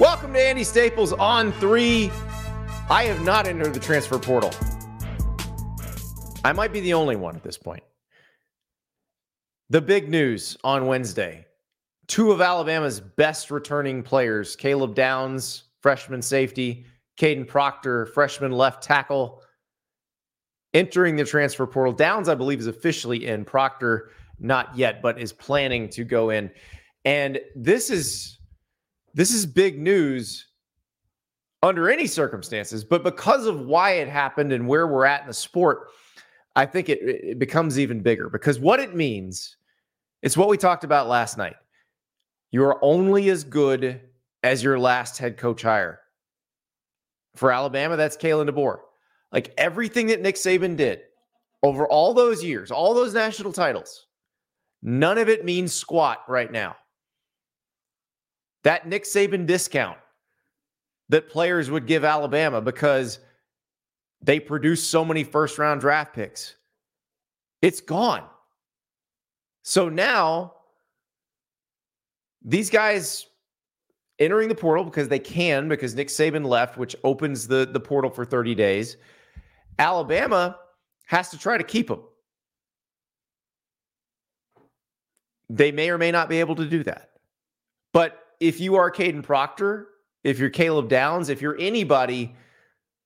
Welcome to Andy Staples on three. I have not entered the transfer portal. I might be the only one at this point. The big news on Wednesday two of Alabama's best returning players, Caleb Downs, freshman safety, Kadyn Proctor, freshman left tackle, entering the transfer portal. Downs, I believe, is officially in. Proctor, not yet, but is planning to go in. And this is this is big news under any circumstances, but because of why it happened and where we're at in the sport, I think it, it becomes even bigger because what it means, it's what we talked about last night. You're only as good as your last head coach hire. For Alabama, that's Kalen DeBoer. Like everything that Nick Saban did over all those years, all those national titles, none of it means squat right now. That Nick Saban discount that players would give Alabama because they produced so many first round draft picks, it's gone. So now these guys entering the portal because they can, because Nick Saban left, which opens the, the portal for 30 days. Alabama has to try to keep them. They may or may not be able to do that. But if you are Kadyn Proctor, if you're Caleb Downs, if you're anybody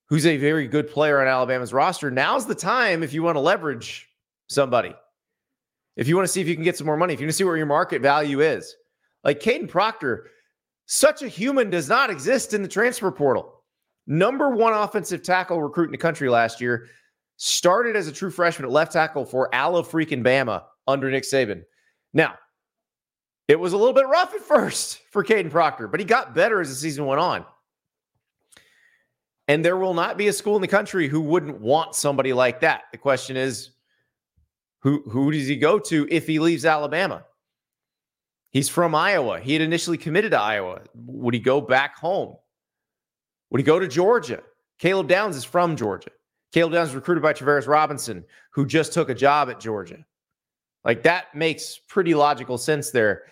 who's a very good player on Alabama's roster, now's the time if you want to leverage somebody. If you want to see if you can get some more money, if you want to see where your market value is. Like Kadyn Proctor, such a human does not exist in the transfer portal. Number one offensive tackle recruit in the country last year. Started as a true freshman at left tackle for Ala freaking Bama under Nick Saban. Now, it was a little bit rough at first for Kadyn Proctor, but he got better as the season went on. And there will not be a school in the country who wouldn't want somebody like that. The question is, who who does he go to if he leaves Alabama? He's from Iowa. He had initially committed to Iowa. Would he go back home? Would he go to Georgia? Caleb Downs is from Georgia. Caleb Downs was recruited by Travaris Robinson, who just took a job at Georgia. Like that makes pretty logical sense there,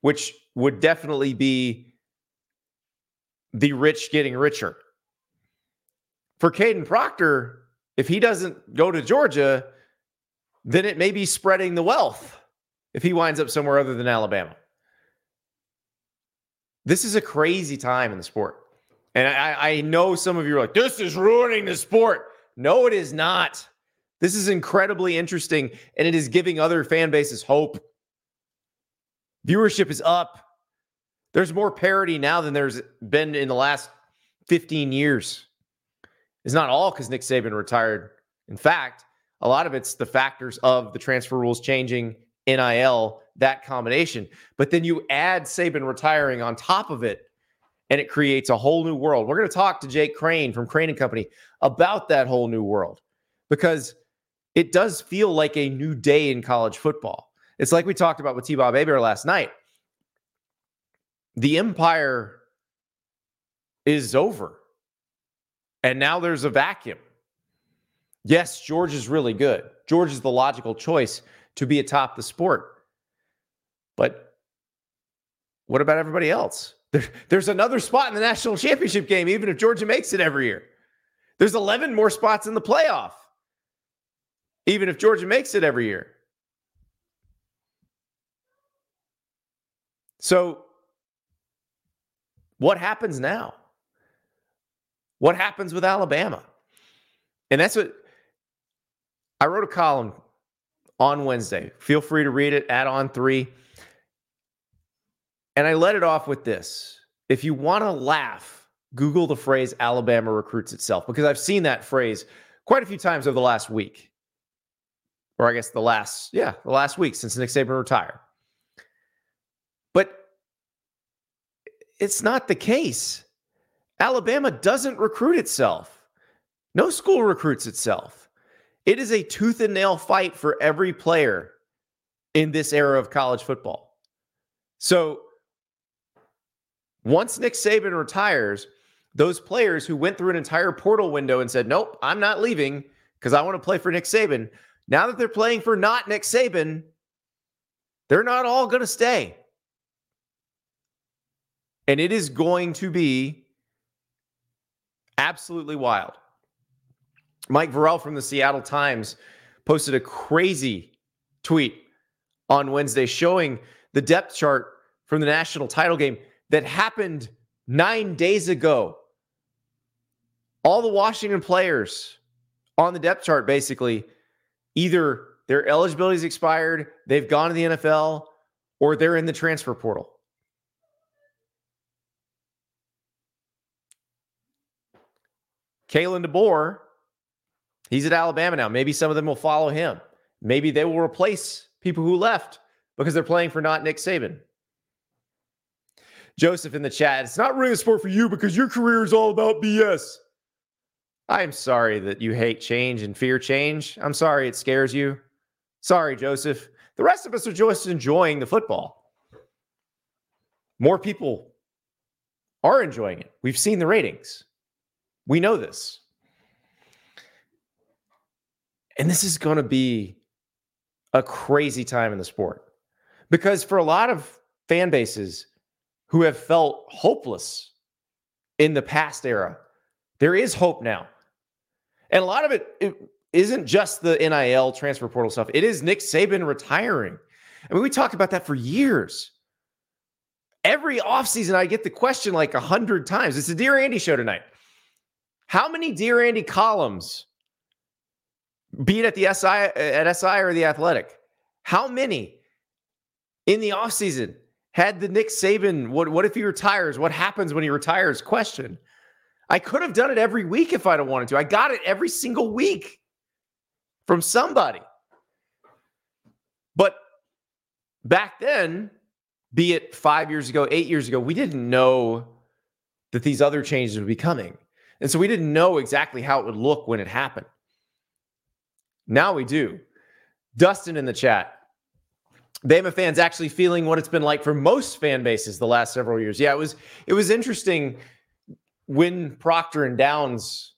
which would definitely be the rich getting richer. For Kadyn Proctor, if he doesn't go to Georgia, then it may be spreading the wealth if he winds up somewhere other than Alabama. This is a crazy time in the sport. And I, I know some of you are like, this is ruining the sport. No, it is not. This is incredibly interesting and it is giving other fan bases hope. Viewership is up. There's more parity now than there's been in the last 15 years. It's not all because Nick Saban retired. In fact, a lot of it's the factors of the transfer rules changing NIL, that combination. But then you add Saban retiring on top of it, and it creates a whole new world. We're going to talk to Jake Crain from Crain and Company about that whole new world because it does feel like a new day in college football. It's like we talked about with T Bob Hebert last night. The empire is over, and now there's a vacuum. Yes, George is really good. George is the logical choice to be atop the sport. But what about everybody else? There, there's another spot in the national championship game, even if Georgia makes it every year. There's 11 more spots in the playoff, even if Georgia makes it every year. So, what happens now? What happens with Alabama? And that's what I wrote a column on Wednesday. Feel free to read it at On Three. And I let it off with this. If you want to laugh, Google the phrase Alabama recruits itself, because I've seen that phrase quite a few times over the last week. Or I guess the last, yeah, the last week since Nick Saban retired. But it's not the case. Alabama doesn't recruit itself. No school recruits itself. It is a tooth and nail fight for every player in this era of college football. So once Nick Saban retires, those players who went through an entire portal window and said, Nope, I'm not leaving because I want to play for Nick Saban. Now that they're playing for not Nick Saban, they're not all going to stay. And it is going to be absolutely wild. Mike Vorel from the Seattle Times posted a crazy tweet on Wednesday showing the depth chart from the national title game that happened nine days ago. All the Washington players on the depth chart basically either their eligibility is expired, they've gone to the NFL, or they're in the transfer portal. Kalen DeBoer, he's at Alabama now. Maybe some of them will follow him. Maybe they will replace people who left because they're playing for not Nick Saban. Joseph in the chat, it's not really a sport for you because your career is all about BS. I'm sorry that you hate change and fear change. I'm sorry it scares you. Sorry, Joseph. The rest of us are just enjoying the football. More people are enjoying it. We've seen the ratings. We know this. And this is going to be a crazy time in the sport because for a lot of fan bases who have felt hopeless in the past era, there is hope now. And a lot of it, it isn't just the NIL transfer portal stuff, it is Nick Saban retiring. I mean, we talked about that for years. Every offseason, I get the question like a hundred times. It's a Dear Andy show tonight. How many Dear Andy columns, be it at the SI at SI or the Athletic, how many in the offseason had the Nick Saban, what, what if he retires? What happens when he retires? Question. I could have done it every week if I'd have wanted to. I got it every single week from somebody. But back then, be it five years ago, eight years ago, we didn't know that these other changes would be coming. And so we didn't know exactly how it would look when it happened. Now we do. Dustin in the chat. Bama fans actually feeling what it's been like for most fan bases the last several years. Yeah, it was it was interesting when Proctor and Downs,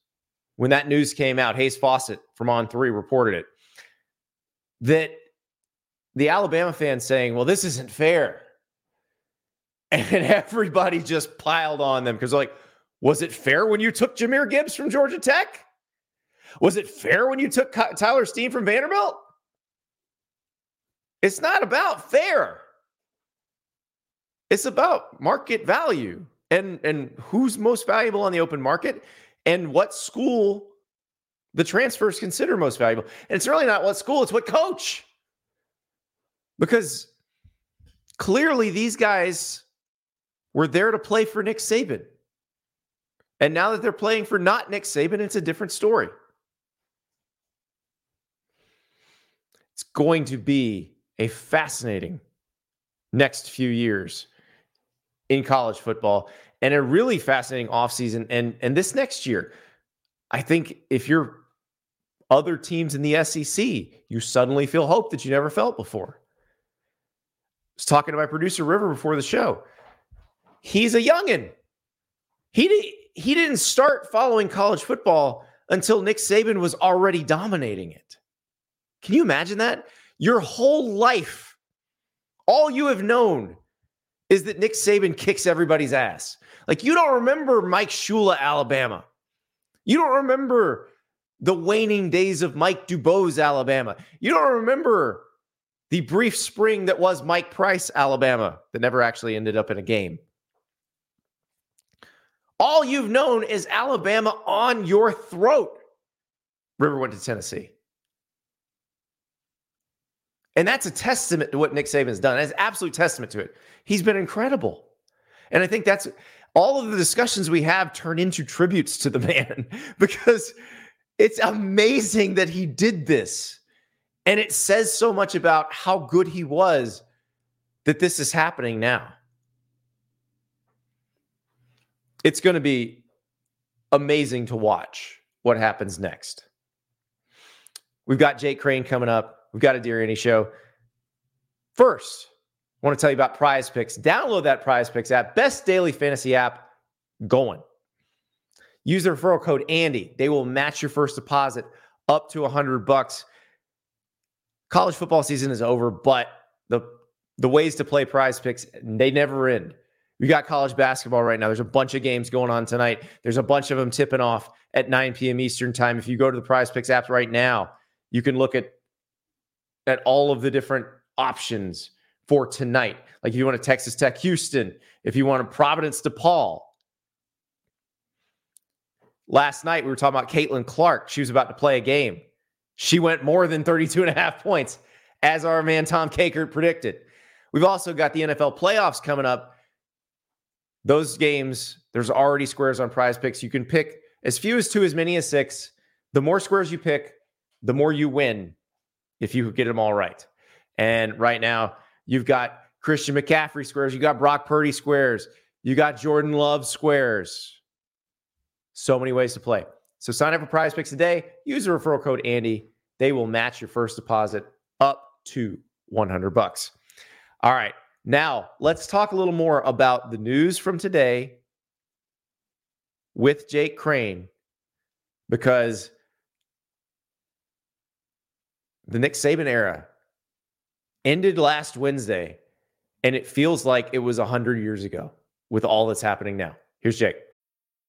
when that news came out, Hayes Fawcett from On Three reported it that the Alabama fans saying, "Well, this isn't fair," and everybody just piled on them because like, was it fair when you took Jahmyr Gibbs from Georgia Tech? Was it fair when you took Tyler Steen from Vanderbilt? It's not about fair. It's about market value and and who's most valuable on the open market and what school the transfers consider most valuable. And it's really not what school, it's what coach. Because clearly these guys were there to play for Nick Saban. And now that they're playing for not Nick Saban, it's a different story. It's going to be a fascinating next few years in college football and a really fascinating offseason. And, and this next year, I think if you're other teams in the SEC, you suddenly feel hope that you never felt before. I was talking to my producer River before the show. He's a youngin. He he didn't start following college football until Nick Saban was already dominating it. Can you imagine that? Your whole life, all you have known is that Nick Saban kicks everybody's ass. Like you don't remember Mike Shula, Alabama. You don't remember the waning days of Mike DuBose, Alabama. You don't remember the brief spring that was Mike Price, Alabama, that never actually ended up in a game. All you've known is Alabama on your throat. River went to Tennessee. And that's a testament to what Nick Saban's done. It's absolute testament to it. He's been incredible. And I think that's all of the discussions we have turn into tributes to the man because it's amazing that he did this. And it says so much about how good he was that this is happening now. It's going to be amazing to watch what happens next. We've got Jake Crain coming up. We've got a Dear Andy show. First, I want to tell you about Prize Picks. Download that Prize Picks app, best daily fantasy app going. Use the referral code Andy. They will match your first deposit up to 100 bucks. College football season is over, but the the ways to play Prize Picks they never end. We got college basketball right now. There's a bunch of games going on tonight. There's a bunch of them tipping off at 9 p.m. Eastern time. If you go to the Prize Picks app right now, you can look at at all of the different options for tonight. Like if you want a Texas Tech Houston, if you want a Providence DePaul. Last night we were talking about Caitlin Clark. She was about to play a game. She went more than 32 and a half points, as our man Tom Kakert predicted. We've also got the NFL playoffs coming up. Those games, there's already squares on prize picks. You can pick as few as two, as many as six. The more squares you pick, the more you win if you get them all right. And right now, you've got Christian McCaffrey squares, you got Brock Purdy squares, you got Jordan Love squares. So many ways to play. So sign up for prize picks today. Use the referral code Andy. They will match your first deposit up to 100 bucks. All right. Now, let's talk a little more about the news from today with Jake Crain because the Nick Saban era ended last Wednesday, and it feels like it was 100 years ago with all that's happening now. Here's Jake.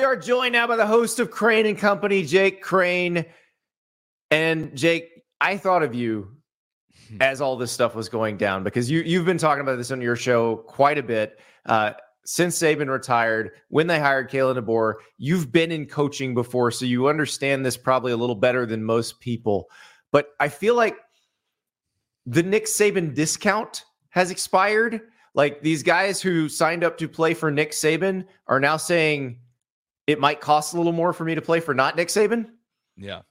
We are joined now by the host of Crain and Company, Jake Crain. And Jake, I thought of you hmm. as all this stuff was going down because you you've been talking about this on your show quite a bit. Uh, since Saban retired, when they hired Kalen DeBoer, you've been in coaching before, so you understand this probably a little better than most people. But I feel like the Nick Saban discount has expired. Like these guys who signed up to play for Nick Saban are now saying, it might cost a little more for me to play for not Nick Saban. Yeah.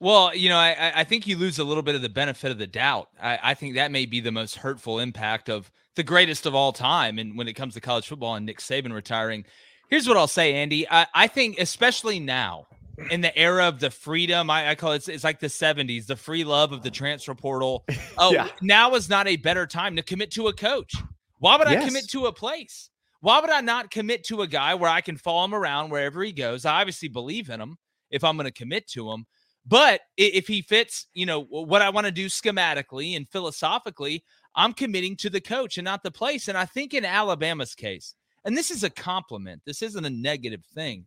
Well, you know, I, I think you lose a little bit of the benefit of the doubt. I, I think that may be the most hurtful impact of the greatest of all time. And when it comes to college football and Nick Saban retiring, here's what I'll say, Andy. I, I think, especially now in the era of the freedom, I, I call it, it's like the 70s, the free love of the transfer portal. Oh, yeah. now is not a better time to commit to a coach. Why would yes. I commit to a place? Why would I not commit to a guy where I can follow him around wherever he goes? I obviously believe in him if I'm going to commit to him. But if he fits, you know, what I want to do schematically and philosophically, I'm committing to the coach and not the place. And I think in Alabama's case, and this is a compliment, this isn't a negative thing,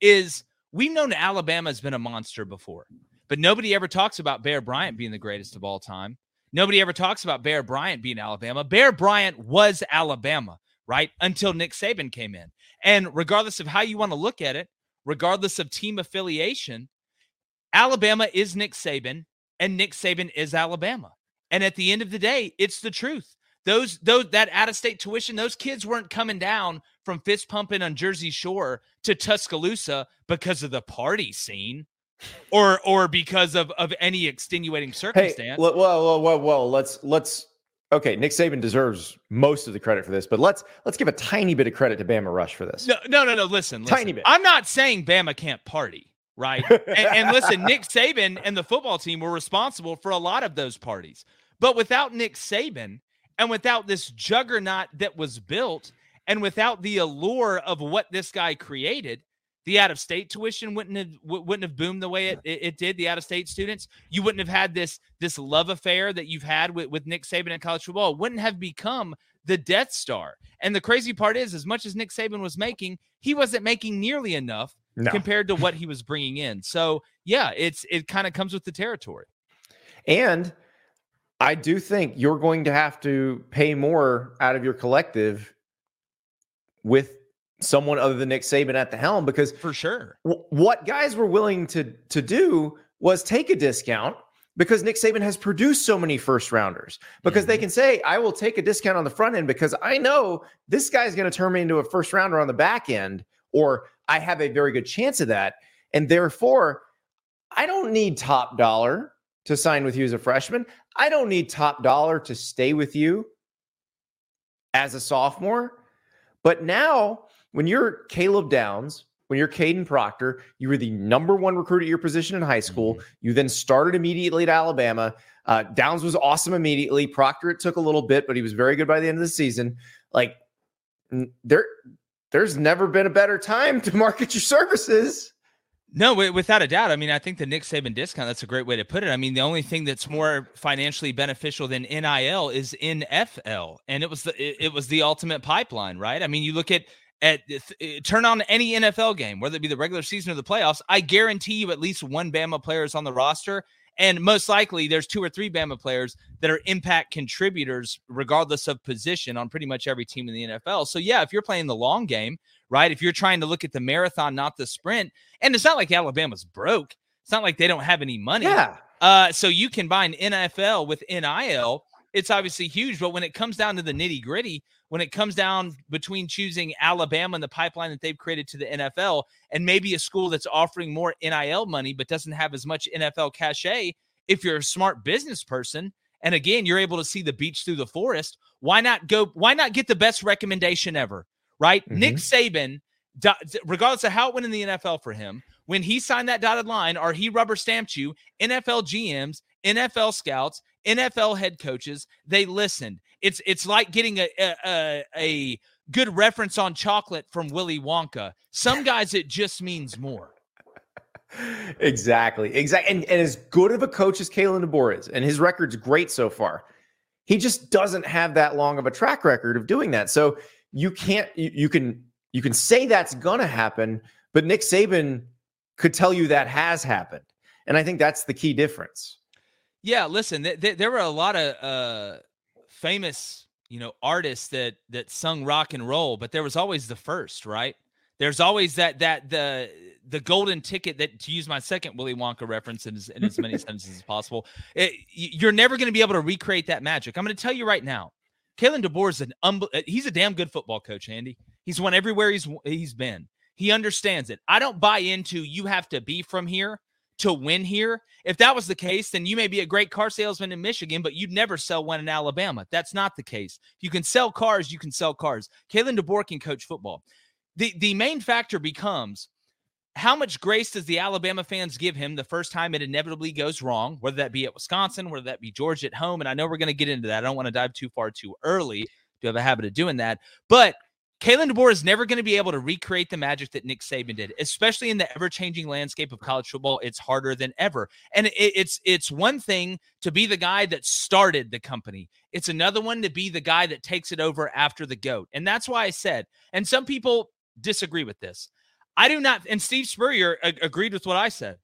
is we've known Alabama has been a monster before, but nobody ever talks about Bear Bryant being the greatest of all time. Nobody ever talks about Bear Bryant being Alabama. Bear Bryant was Alabama right? Until Nick Saban came in. And regardless of how you want to look at it, regardless of team affiliation, Alabama is Nick Saban and Nick Saban is Alabama. And at the end of the day, it's the truth. Those those that out of state tuition, those kids weren't coming down from fist pumping on Jersey Shore to Tuscaloosa because of the party scene or or because of of any extenuating circumstance. Hey, well, well, well, well, let's let's okay, Nick Saban deserves most of the credit for this, but let's let's give a tiny bit of credit to Bama Rush for this. No, no, no, no. Listen, listen. tiny bit. I'm not saying Bama can't party, right? and, and listen, Nick Saban and the football team were responsible for a lot of those parties, but without Nick Saban and without this juggernaut that was built, and without the allure of what this guy created, the out of state tuition wouldn't have wouldn't have boomed the way it, it, it did the out of state students you wouldn't have had this this love affair that you've had with, with nick saban in college football. It wouldn't have become the death star. And the crazy part is as much as nick saban was making he wasn't making nearly enough no. compared to what he was bringing in. So yeah it's it kind of comes with the territory. And i do think you're going to have to pay more out of your collective with someone other than Nick Saban at the helm because for sure, w- what guys were willing to to do was take a discount because Nick Saban has produced so many first rounders because mm-hmm. they can say, I will take a discount on the front end because I know this guy's going to turn me into a first rounder on the back end, or I have a very good chance of that. And therefore, I don't need top dollar to sign with you as a freshman. I don't need top dollar to stay with you as a sophomore. But now, when you're Caleb Downs, when you're Kadyn Proctor, you were the number one recruit at your position in high school. Mm-hmm. You then started immediately at Alabama. Uh, Downs was awesome immediately. Proctor, it took a little bit, but he was very good by the end of the season. Like there, there's never been a better time to market your services. No, without a doubt. I mean, I think the Nick Saban discount, that's a great way to put it. I mean, the only thing that's more financially beneficial than NIL is NFL. And it was the it was the ultimate pipeline, right? I mean, you look at at uh, turn on any NFL game, whether it be the regular season or the playoffs, I guarantee you at least one Bama player is on the roster. And most likely there's two or three Bama players that are impact contributors, regardless of position, on pretty much every team in the NFL. So, yeah, if you're playing the long game, right? If you're trying to look at the marathon, not the sprint, and it's not like Alabama's broke, it's not like they don't have any money. Yeah. Uh, so you combine NFL with NIL, it's obviously huge. But when it comes down to the nitty gritty, when it comes down between choosing Alabama and the pipeline that they've created to the NFL and maybe a school that's offering more NIL money but doesn't have as much NFL cachet, if you're a smart business person, and again, you're able to see the beach through the forest, why not go? Why not get the best recommendation ever? Right? Mm-hmm. Nick Saban, regardless of how it went in the NFL for him, when he signed that dotted line or he rubber stamped you, NFL GMs, NFL scouts, NFL head coaches, they listened. It's it's like getting a a, a good reference on chocolate from Willy Wonka. Some guys it just means more. exactly. Exactly. And, and as good of a coach as Kalen DeBoer is, and his record's great so far, he just doesn't have that long of a track record of doing that. So you can't you, you can you can say that's gonna happen, but Nick Saban could tell you that has happened. And I think that's the key difference. Yeah, listen, th- th- there were a lot of uh, famous, you know, artists that that sung rock and roll, but there was always the first, right? There's always that that the the golden ticket that to use my second Willy Wonka reference in as, in as many sentences as possible. It, you're never going to be able to recreate that magic. I'm going to tell you right now, Kalen DeBoer is an um, he's a damn good football coach, Andy. He's won everywhere he's he's been. He understands it. I don't buy into you have to be from here to win here. If that was the case, then you may be a great car salesman in Michigan, but you'd never sell one in Alabama. That's not the case. If you can sell cars, you can sell cars. Kalen DeBoer can coach football. The the main factor becomes how much grace does the Alabama fans give him the first time it inevitably goes wrong, whether that be at Wisconsin, whether that be Georgia at home. And I know we're going to get into that. I don't want to dive too far too early. Do have a habit of doing that. But Kalen DeBoer is never going to be able to recreate the magic that Nick Saban did, especially in the ever-changing landscape of college football. It's harder than ever, and it, it's it's one thing to be the guy that started the company. It's another one to be the guy that takes it over after the goat, and that's why I said. And some people disagree with this. I do not. And Steve Spurrier agreed with what I said.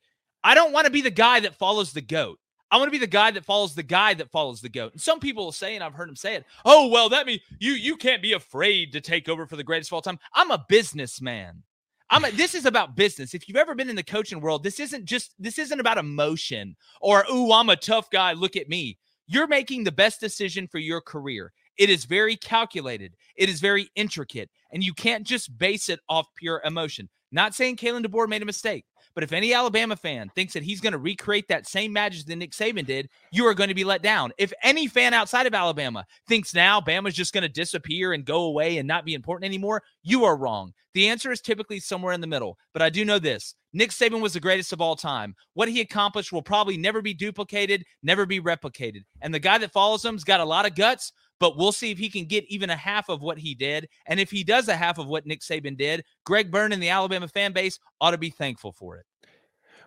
I don't want to be the guy that follows the goat. I want to be the guy that follows the guy that follows the goat. And some people will say, and I've heard him say it, oh, well, that means you you can't be afraid to take over for the greatest of all time. I'm a businessman. I'm a, this is about business. If you've ever been in the coaching world, this isn't just this isn't about emotion or ooh, I'm a tough guy, look at me. You're making the best decision for your career. It is very calculated. It is very intricate, and you can't just base it off pure emotion. Not saying Kalen DeBoer made a mistake. But if any Alabama fan thinks that he's going to recreate that same magic that Nick Saban did, you are going to be let down. If any fan outside of Alabama thinks now Bama's just going to disappear and go away and not be important anymore, you are wrong. The answer is typically somewhere in the middle. But I do know this Nick Saban was the greatest of all time. What he accomplished will probably never be duplicated, never be replicated. And the guy that follows him's got a lot of guts, but we'll see if he can get even a half of what he did. And if he does a half of what Nick Saban did, Greg Byrne and the Alabama fan base ought to be thankful for it.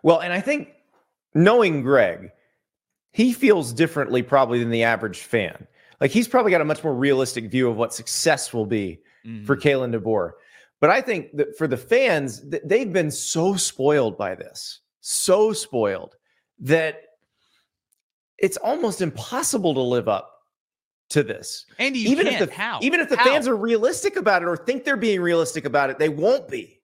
Well, and I think knowing Greg, he feels differently probably than the average fan. Like he's probably got a much more realistic view of what success will be mm-hmm. for Kalen DeBoer. But I think that for the fans, they've been so spoiled by this, so spoiled that it's almost impossible to live up to this. Andy, even if the how? even if the how? fans are realistic about it or think they're being realistic about it, they won't be.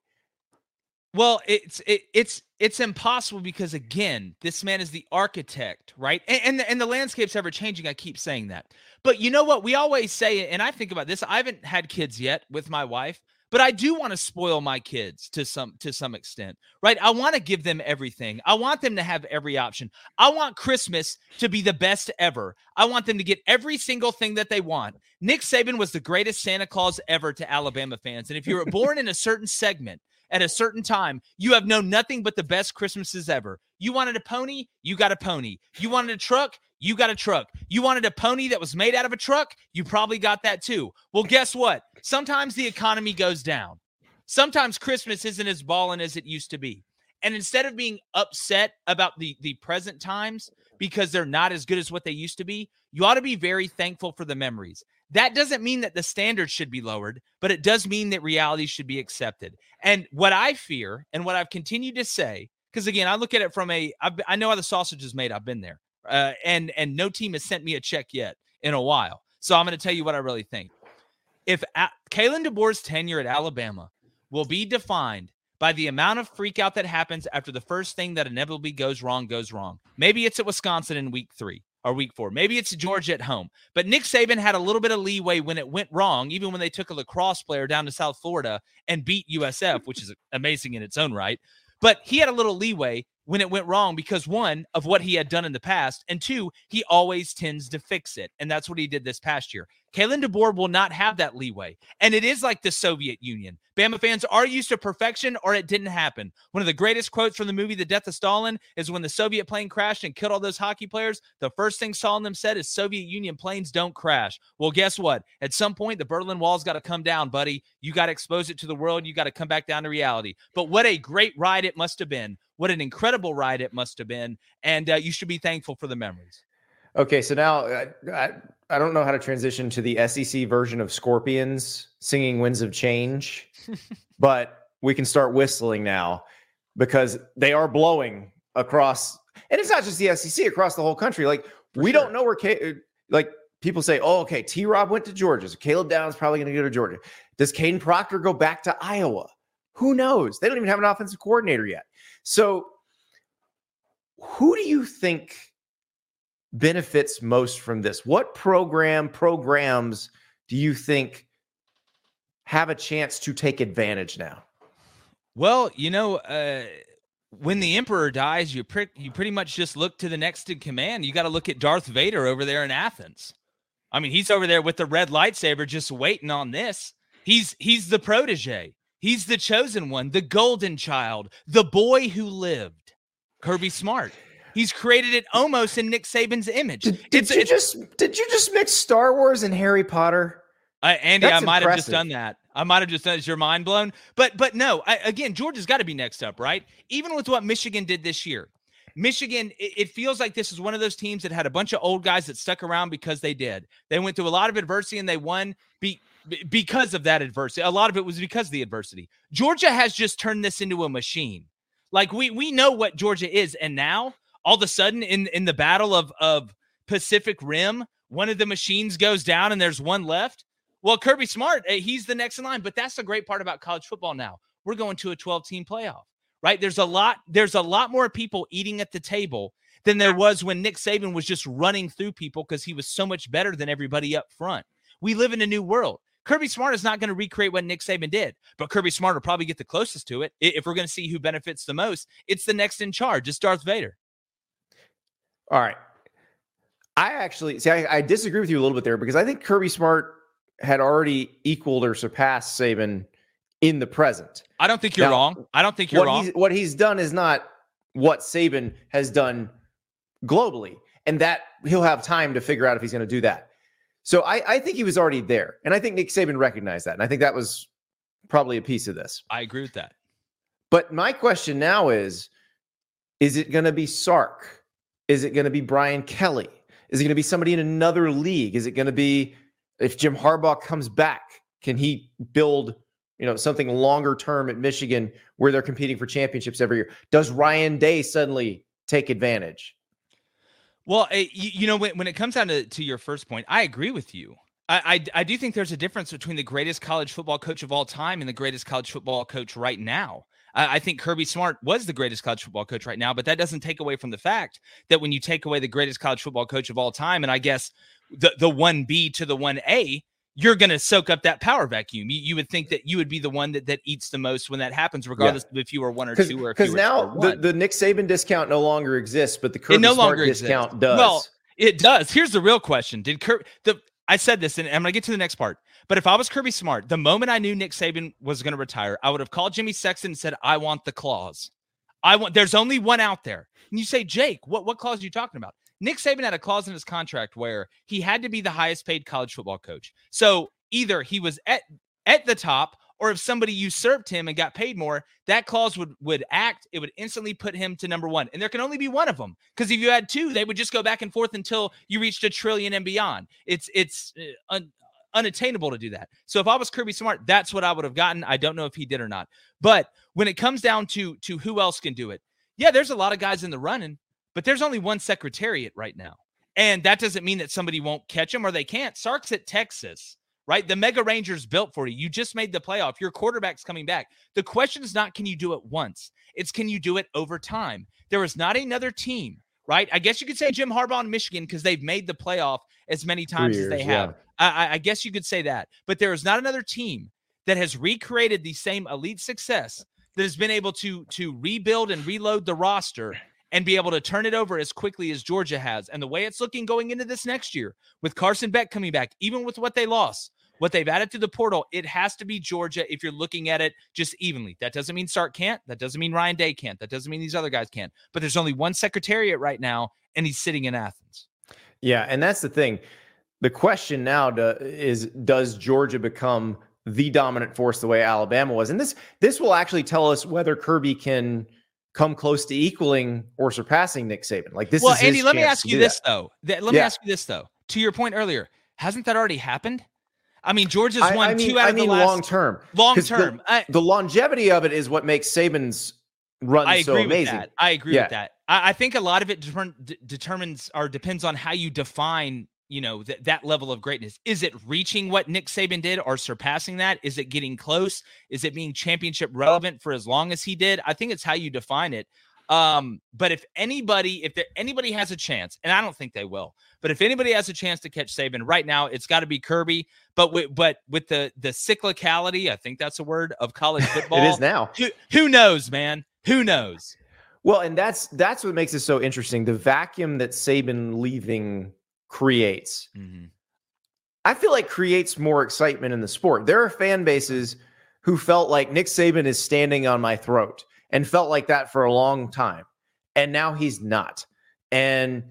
Well, it's it, it's it's impossible because again, this man is the architect, right? And and the, and the landscape's ever changing. I keep saying that, but you know what? We always say, and I think about this. I haven't had kids yet with my wife, but I do want to spoil my kids to some to some extent, right? I want to give them everything. I want them to have every option. I want Christmas to be the best ever. I want them to get every single thing that they want. Nick Saban was the greatest Santa Claus ever to Alabama fans, and if you were born in a certain segment at a certain time, you have known nothing but the best Christmases ever. You wanted a pony, you got a pony. You wanted a truck, you got a truck. You wanted a pony that was made out of a truck, you probably got that too. Well, guess what? Sometimes the economy goes down. Sometimes Christmas isn't as ballin' as it used to be. And instead of being upset about the the present times because they're not as good as what they used to be, you ought to be very thankful for the memories. That doesn't mean that the standards should be lowered, but it does mean that reality should be accepted. And what I fear and what I've continued to say, because again, I look at it from a, I've, I know how the sausage is made. I've been there, uh, and and no team has sent me a check yet in a while. So I'm going to tell you what I really think. If a- Kalen DeBoer's tenure at Alabama will be defined by the amount of freakout that happens after the first thing that inevitably goes wrong goes wrong. Maybe it's at Wisconsin in week three or week four. Maybe it's Georgia at home. But Nick Saban had a little bit of leeway when it went wrong, even when they took a lacrosse player down to South Florida and beat USF, which is amazing in its own right. But he had a little leeway when it went wrong because one of what he had done in the past, and two, he always tends to fix it. And that's what he did this past year. Kalen DeBoer will not have that leeway. And it is like the Soviet Union. Bama fans are used to perfection or it didn't happen. One of the greatest quotes from the movie The Death of Stalin is when the Soviet plane crashed and killed all those hockey players. The first thing Stalin said is Soviet Union planes don't crash. Well, guess what? At some point, the Berlin Wall's got to come down, buddy. You got to expose it to the world. You got to come back down to reality. But what a great ride it must have been. What an incredible ride it must have been. And uh, you should be thankful for the memories. Okay, so now I, I, I don't know how to transition to the SEC version of Scorpions singing "Winds of Change," but we can start whistling now because they are blowing across, and it's not just the SEC across the whole country. Like For we sure. don't know where, K, like people say, "Oh, okay, T. Rob went to Georgia, so Caleb Downs probably going to go to Georgia." Does Kadyn Proctor go back to Iowa? Who knows? They don't even have an offensive coordinator yet. So, who do you think? benefits most from this? What program, programs do you think have a chance to take advantage now? Well, you know, uh, when the emperor dies, you pre- you pretty much just look to the next in command. You got to look at Darth Vader over there in Athens. I mean, he's over there with the red lightsaber, just waiting on this. He's he's the protege. He's the chosen one, the golden child, the boy who lived. Kirby Smart. He's created it almost in Nick Saban's image. Did, did you just did you just mix Star Wars and Harry Potter? Uh, Andy, That's I might have just done that. I might have just done. Is your mind blown? But but no. I, again, Georgia's got to be next up, right? Even with what Michigan did this year, Michigan. It, it, feels like this is one of those teams that had a bunch of old guys that stuck around because they did. They went through a lot of adversity and they won. Be, because of that adversity. A lot of it was because of the adversity. Georgia has just turned this into a machine. Like we we know what Georgia is, and now all of a sudden in in the battle of of Pacific Rim, one of the machines goes down and there's one left. Well, Kirby Smart, eh, he's the next in line. But that's the great part about college football now. We're going to a 12 team playoff, right? There's a lot, there's a lot more people eating at the table than there was when Nick Saban was just running through people because he was so much better than everybody up front. We live in a new world. Kirby Smart is not going to recreate what Nick Saban did, but Kirby Smart will probably get the closest to it. If we're going to see who benefits the most, it's the next in charge. It's Darth Vader. All right. I actually see. I, I, disagree with you a little bit there because I think Kirby Smart had already equaled or surpassed Saban in the present. I don't think you're now, wrong. I don't think you're what wrong. He's, what he's done is not what Saban has done globally, and that he'll have time to figure out if he's going to do that. So I, I think he was already there, and I think Nick Saban recognized that, and I think that was probably a piece of this. I agree with that. But my question now is: Is it going to be Sark? Is it going to be Brian Kelly? Is it going to be somebody in another league? Is it going to be if Jim Harbaugh comes back? Can he build, you know, something longer term at Michigan where they're competing for championships every year? Does Ryan Day suddenly take advantage? Well, uh, you, you, know, when, when it comes down to, to your first point, I agree with you. I, I, I do think there's a difference between the greatest college football coach of all time and the greatest college football coach right now. I, I think Kirby Smart was the greatest college football coach right now, but that doesn't take away from the fact that when you take away the greatest college football coach of all time, and I guess the the one B to the one A, you're going to soak up that power vacuum. You, you, would think that you would be the one that, that eats the most when that happens, regardless yeah. of if you are one or two or because now the, the Nick Saban discount no longer exists, but the Kirby it no Smart longer discount exists. does. Well, it does. Here's the real question: Did Kirby the I said this, and I'm going to get to the next part. But if I was Kirby Smart, the moment I knew Nick Saban was going to retire, I would have called Jimmy Sexton and said, "I want the clause. I want. There's only one out there." And you say, Jake, what what clause are you talking about? Nick Saban had a clause in his contract where he had to be the highest paid college football coach. So either he was at at the top or if somebody usurped him and got paid more, that clause would would act. It would instantly put him to number one, and there can only be one of them. Because if you had two, they would just go back and forth until you reached a trillion and beyond. It's it's uh, un, unattainable to do that. So if I was Kirby Smart, that's what I would have gotten. I don't know if he did or not. But when it comes down to to who else can do it, yeah, there's a lot of guys in the running, but there's only one secretariat right now. And that doesn't mean that somebody won't catch him or they can't. Sark's at Texas right? The Mega Rangers built for you. You just made the playoff. Your quarterback's coming back. The question is not can you do it once? It's can you do it over time? There is not another team, right? I guess you could say Jim Harbaugh in Michigan because they've made the playoff as many times years, as they have. Yeah. I, I guess you could say that. But there is not another team that has recreated the same elite success that has been able to to rebuild and reload the roster and be able to turn it over as quickly as Georgia has. And the way it's looking going into this next year with Carson Beck coming back, even with what they lost, what they've added to the portal, it has to be Georgia if you're looking at it just evenly. That doesn't mean Sark can't. That doesn't mean Ryan Day can't. That doesn't mean these other guys can't. But there's only one secretariat right now, and he's sitting in Athens. Yeah, and that's the thing. The question now is does Georgia become the dominant force the way Alabama was? And this this will actually tell us whether Kirby can come close to equaling or surpassing Nick Saban. Like this is. well, is Andy, let me ask you this that. though. Let me ask you this though. To your point earlier, hasn't that already happened? I mean, Georgia's won I, mean, two out I of mean the last long term. Long term. The, the, longevity of it is what makes Saban's run I so amazing. With that. I agree yeah. with that. I, I, think a lot of it de- determines or depends on how you define, you know, th- that level of greatness. Is it reaching what Nick Saban did or surpassing that? Is it getting close? Is it being championship relevant for as long as he did? I think it's how you define it. Um, but if anybody, if there, anybody has a chance, and I don't think they will, but if anybody has a chance to catch Saban right now, it's got to be Kirby. But with, but with the the cyclicality, I think that's a word of college football. it is now. Who, who knows, man? Who knows? Well, and that's that's what makes it so interesting. The vacuum that Saban leaving creates. Mm-hmm. I feel like creates more excitement in the sport. There are fan bases who felt like Nick Saban is standing on my throat and felt like that for a long time. And now he's not. And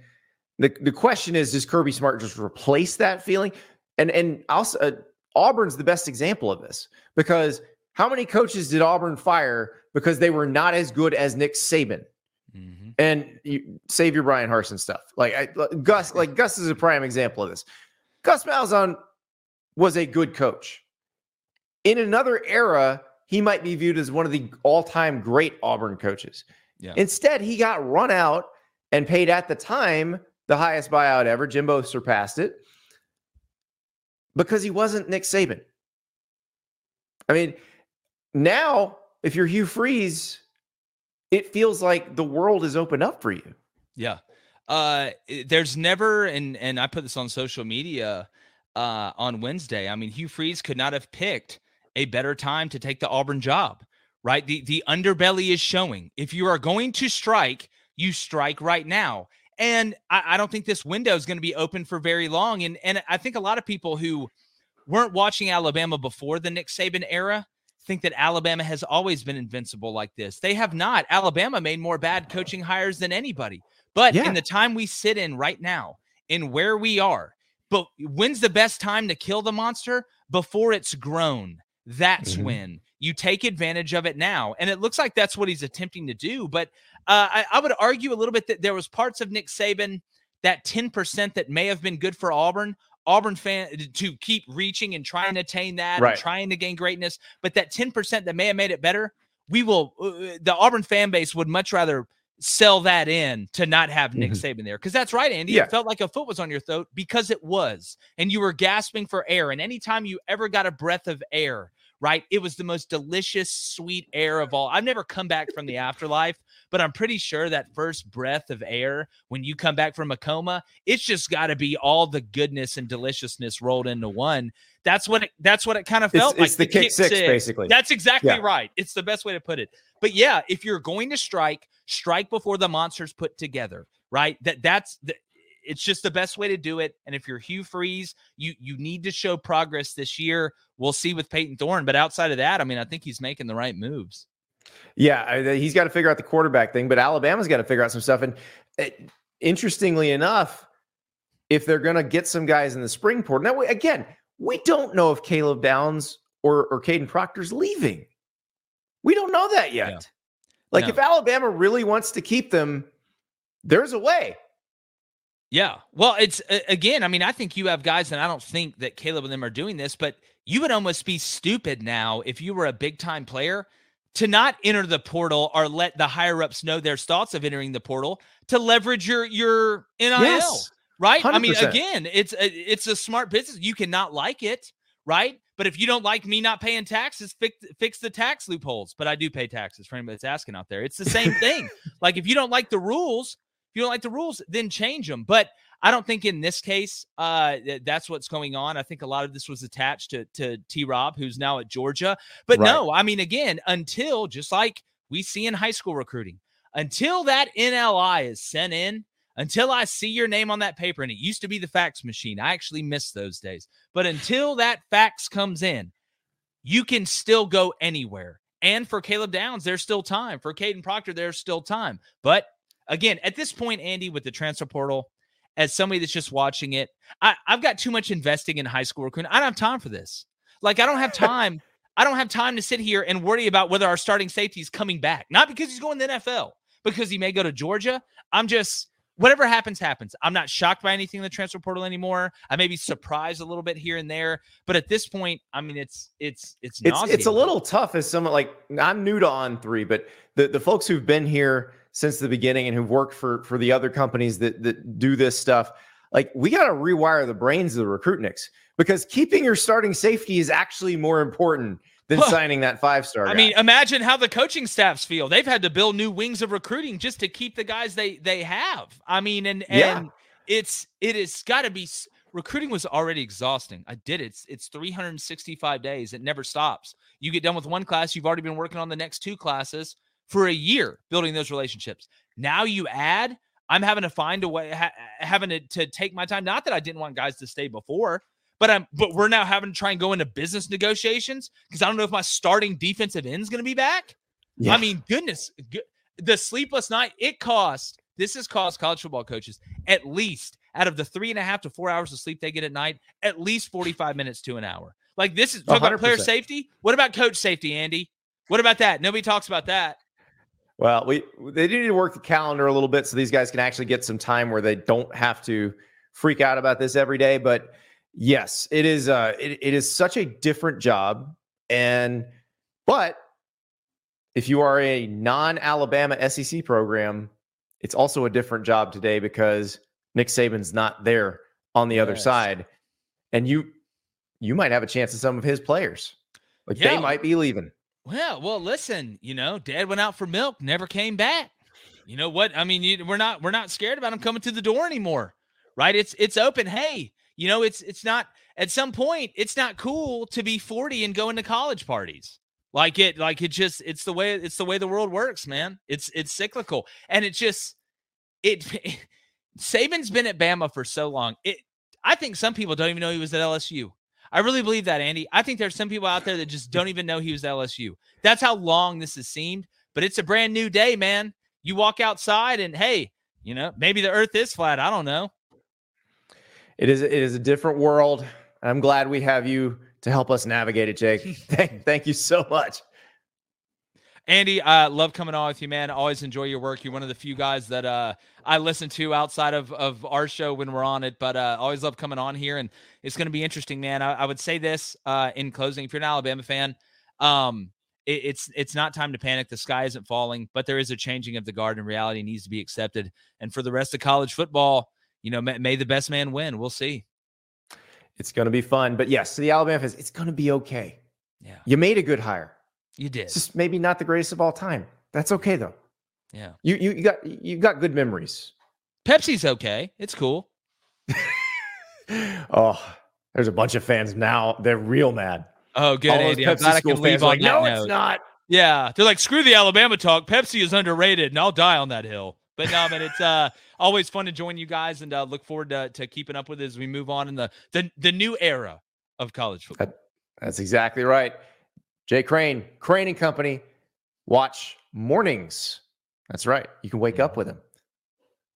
the, the question is, does Kirby Smart just replace that feeling? And and also uh, Auburn's the best example of this because how many coaches did Auburn fire because they were not as good as Nick Saban? Mm-hmm. And you, save your Bryan Harsin stuff. Like I, Gus, like Gus is a prime example of this. Gus Malzahn was a good coach. In another era, he might be viewed as one of the all-time great Auburn coaches. Yeah. Instead, he got run out and paid at the time the highest buyout ever. Jimbo surpassed it because he wasn't Nick Saban. I mean, now if you're Hugh Freeze, it feels like the world is open up for you. Yeah. Uh, there's never, and and I put this on social media uh, on Wednesday. I mean, Hugh Freeze could not have picked a better time to take the Auburn job, right? The the underbelly is showing. If you are going to strike, you strike right now. And I, I don't think this window is going to be open for very long. And and I think a lot of people who weren't watching Alabama before the Nick Saban era think that Alabama has always been invincible like this. They have not. Alabama made more bad coaching hires than anybody. But yeah. in the time we sit in right now, in where we are, but when's the best time to kill the monster? Before it's grown. That's mm-hmm. when you take advantage of it now. And it looks like that's what he's attempting to do. But uh, I, I, would argue a little bit that there was parts of Nick Saban, that 10% that may have been good for Auburn. Auburn fan to keep reaching and trying to attain that right. and trying to gain greatness. But that 10% that may have made it better, we will, uh, uh, the Auburn fan base would much rather sell that in to not have Nick mm-hmm. Saban there. Because that's right, Andy. Yeah. It felt like a foot was on your throat because it was. And you were gasping for air. And anytime you ever got a breath of air, right, it was the most delicious, sweet air of all. I've never come back from the afterlife, but I'm pretty sure that first breath of air when you come back from a coma, it's just got to be all the goodness and deliciousness rolled into one. That's what it, that's what it kind of felt it's, like. It's the, the kick, kick six, six, basically. That's exactly yeah. right. It's the best way to put it. But yeah, if you're going to strike, strike before the monsters put together, right? That that's the, it's just the best way to do it. And if you're Hugh Freeze, you you need to show progress this year. We'll see with Payton Thorne, but outside of that, I mean, I think he's making the right moves. Yeah, he's got to figure out the quarterback thing, but Alabama's got to figure out some stuff. And it, eh, interestingly enough, if they're going to get some guys in the spring portal, now again, we don't know if Caleb Downs or or Kadyn Proctor's leaving. We don't know that yet. Yeah. Like no. if Alabama really wants to keep them, there's a way. Yeah. Well, it's again, I mean, I think you have guys, and I don't think that Caleb and them are doing this, but you would almost be stupid now if you were a big time player to not enter the portal or let the higher ups know their thoughts of entering the portal to leverage your your NIL. Yes, right? 100%. I mean, again, it's a, it's a smart business. You cannot like it, right? But if you don't like me not paying taxes, fix fix the tax loopholes. But I do pay taxes for anybody that's asking out there. It's the same thing. like if you don't like the rules, you don't like the rules, then change them. But I don't think in this case uh, that's what's going on. I think a lot of this was attached to to T. Rob, who's now at Georgia. But right. no, I mean, again, until just like we see in high school recruiting, until that NLI is sent in, until I see your name on that paper, and it used to be the fax machine. I actually miss those days. But until that fax comes in, you can still go anywhere. And for Caleb Downs, there's still time. For Kadyn Proctor, there's still time. But again, at this point, Andy, with the transfer portal, as somebody that's just watching it, I, I've got too much investing in high school recruiting. I don't have time for this. Like, I don't have time. I don't have time to sit here and worry about whether our starting safety is coming back. Not because he's going to the NFL, because he may go to Georgia. I'm just whatever happens, happens. I'm not shocked by anything in the transfer portal anymore. I may be surprised a little bit here and there, but at this point, I mean, it's it's it's it's, it's a little tough as someone like I'm new to On3, but the the folks who've been here since the beginning and who've worked for for the other companies that that do this stuff, like we got to rewire the brains of the recruitniks because keeping your starting safety is actually more important than signing that five star. I mean, imagine how the coaching staffs feel. They've had to build new wings of recruiting just to keep the guys they they have. I mean, and and yeah. it's it has got to be recruiting was already exhausting. I did it. It's, it's 365 days. It never stops. You get done with one class, you've already been working on the next two classes for a year building those relationships. Now you add, I'm having to find a way, ha- having to, to take my time. Not that I didn't want guys to stay before, but I'm but we're now having to try and go into business negotiations because I don't know if my starting defensive end is going to be back. Yeah. I mean, goodness, the sleepless night it cost. This has cost college football coaches at least out of the three and a half to four hours of sleep they get at night, at least 45 minutes to an hour. Like this is talk about player safety. What about coach safety, Andy? What about that? Nobody talks about that. Well, we they do need to work the calendar a little bit so these guys can actually get some time where they don't have to freak out about this every day. But Yes, it is. Uh, it, it is such a different job, and but if you are a non-Alabama SEC program, it's also a different job today because Nick Saban's not there on the yes. other side, and you you might have a chance at some of his players. Like yeah. they might be leaving. Well, well, listen, you know, Dad went out for milk, never came back. You know what? I mean, you, we're not we're not scared about him coming to the door anymore, right? It's it's open. Hey, you know, it's it's not at some point it's not cool to be 40 and going to college parties. Like it like it just it's the way it's the way the world works, man. It's it's cyclical. And it just it, it Saban's been at Bama for so long. It I think some people don't even know he was at LSU. I really believe that, Andy. I think there's some people out there that just don't even know he was LSU. That's how long this has seemed, but it's a brand new day, man. You walk outside and hey, you know, maybe the earth is flat. I don't know it is it is a different world. I'm glad we have you to help us navigate it, Jake. thank, thank you so much. Andy, I uh, love coming on with you, man. Always enjoy your work. You're one of the few guys that uh, I listen to outside of, of our show when we're on it, but uh, always love coming on here. And it's going to be interesting, man. I, I would say this uh, in closing if you're an Alabama fan, um, it, it's it's not time to panic. The sky isn't falling, but there is a changing of the guard, and reality needs to be accepted. And for the rest of college football, you know, may, may the best man win. We'll see. It's going to be fun, but yes, to the Alabama fans, it's going to be okay. Yeah, You made a good hire. You did. It's just maybe not the greatest of all time. That's okay though. Yeah, You you, you got you got good memories. Pepsi's okay. It's cool. oh, there's a bunch of fans now. They're real mad. Oh, good, All Andy. I'm Pepsi glad I can leave on like, that no, note. it's not. Yeah, they're like, screw the Alabama talk. Pepsi is underrated, and I'll die on that hill. But no, man, it's uh always fun to join you guys, and uh, look forward to, to keeping up with it as we move on in the the, the new era of college football. That's exactly right. Jake Crain, Crain and Company. Watch mornings. That's right. You can wake up with him.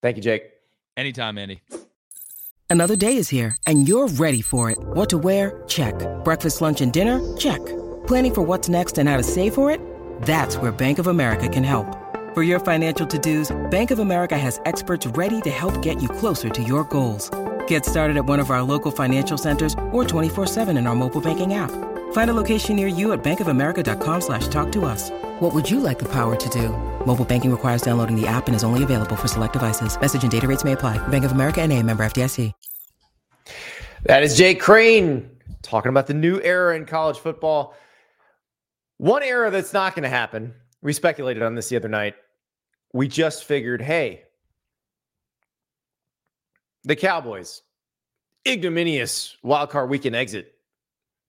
Thank you, Jake. Anytime, Andy. Another day is here, and you're ready for it. What to wear? Check. Breakfast, lunch, and dinner? Check. Planning for what's next and how to save for it? That's where Bank of America can help. For your financial to dos, Bank of America has experts ready to help get you closer to your goals. Get started at one of our local financial centers or 24-7 in our mobile banking app. Find a location near you at bankofamerica.com slash talk to us. What would you like the power to do? Mobile banking requires downloading the app and is only available for select devices. Message and data rates may apply. Bank of America and a member FDIC. That is Jake Crain talking about the new era in college football. One era that's not going to happen. We speculated on this the other night. We just figured, hey, the Cowboys, ignominious wild card weekend exit.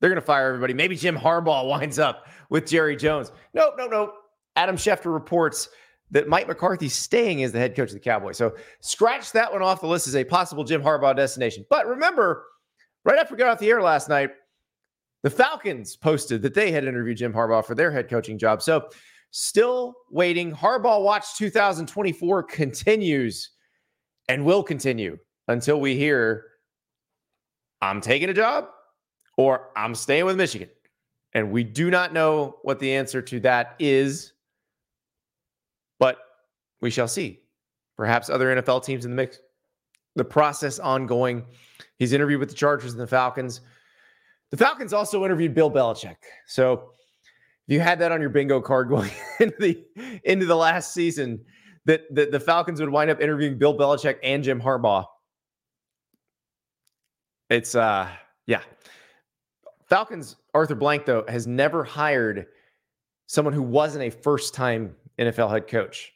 They're going to fire everybody. Maybe Jim Harbaugh winds up with Jerry Jones. Nope, nope, nope. Adam Schefter reports that Mike McCarthy's staying as the head coach of the Cowboys. So scratch that one off the list as a possible Jim Harbaugh destination. But remember, right after we got off the air last night, the Falcons posted that they had interviewed Jim Harbaugh for their head coaching job. So still waiting. Harbaugh Watch 2024 continues and will continue until we hear I'm taking a job or I'm staying with Michigan. And we do not know what the answer to that is, but we shall see. Perhaps other NFL teams in the mix. The process ongoing. He's interviewed with the Chargers and the Falcons. The Falcons also interviewed Bill Belichick. So if you had that on your bingo card going into the into the last season, that, that the Falcons would wind up interviewing Bill Belichick and Jim Harbaugh. It's uh yeah. Falcons Arthur Blank though has never hired someone who wasn't a first-time NFL head coach,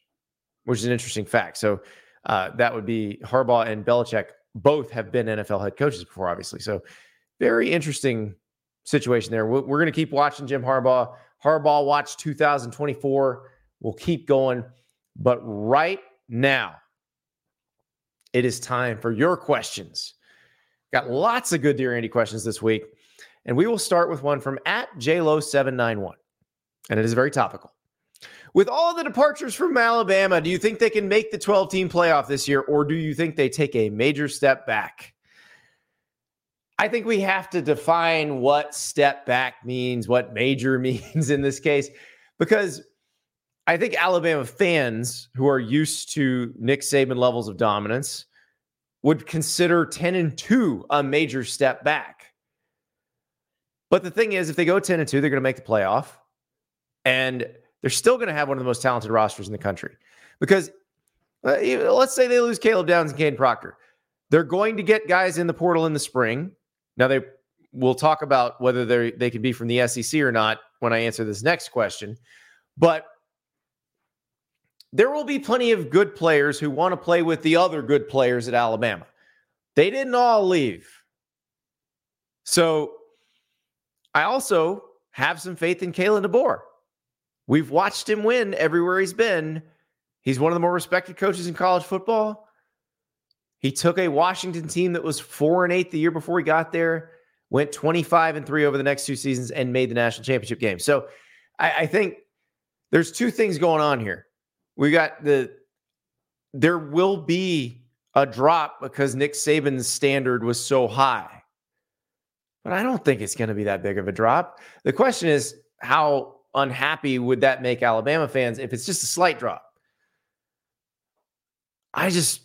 which is an interesting fact. So uh, that would be Harbaugh and Belichick both have been NFL head coaches before, obviously. So very interesting situation there. We're, we're going to keep watching Jim Harbaugh. Harbaugh Watch 2024. We'll keep going. But right now, it is time for your questions. Got lots of good Dear Andy questions this week. And we will start with one from at JLo791. And it is very topical. With all the departures from Alabama, do you think they can make the 12 team playoff this year, or do you think they take a major step back? I think we have to define what step back means, what major means in this case, because I think Alabama fans who are used to Nick Saban levels of dominance would consider 10 and 2 a major step back. But the thing is, if they go 10 and 2, they're going to make the playoff. And they're still going to have one of the most talented rosters in the country. Because uh, let's say they lose Caleb Downs and Kadyn Proctor. They're going to get guys in the portal in the spring. Now they will talk about whether they they can be from the SEC or not when I answer this next question. But there will be plenty of good players who want to play with the other good players at Alabama. They didn't all leave. So I also have some faith in Kalen DeBoer. We've watched him win everywhere he's been. He's one of the more respected coaches in college football. He took a Washington team that was four and eight the year before he got there, went 25 and three over the next two seasons, and made the national championship game. So I, I think there's two things going on here. We got the there will be a drop because Nick Saban's standard was so high. But I don't think it's going to be that big of a drop. The question is how unhappy would that make Alabama fans if it's just a slight drop? I just,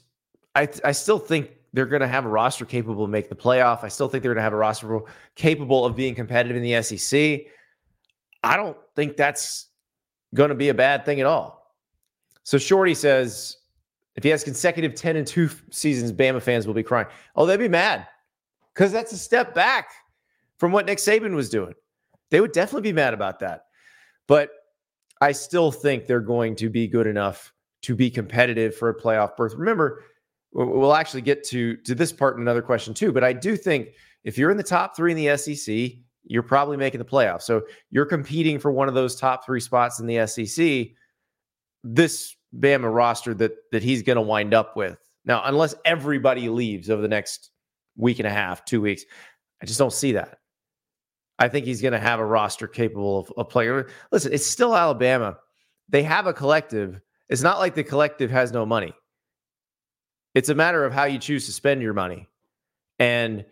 I, I still think they're going to have a roster capable of make the playoff. I still think they're going to have a roster capable of being competitive in the SEC. I don't think that's going to be a bad thing at all. So Shorty says if he has consecutive 10 and 2 seasons, Bama fans will be crying. Oh, they'd be mad because that's a step back from what Nick Saban was doing. They would definitely be mad about that. But I still think they're going to be good enough to be competitive for a playoff berth. Remember, we'll actually get to to this part in another question too, but I do think if you're in the top 3 in the SEC, you're probably making the playoffs. So you're competing for one of those top 3 spots in the SEC. This Bama roster that that he's going to wind up with. Now, unless everybody leaves over the next week and a half, two weeks, I just don't see that. I think he's going to have a roster capable of, of playing. Listen, it's still Alabama. They have a collective. It's not like the collective has no money. It's a matter of how you choose to spend your money. And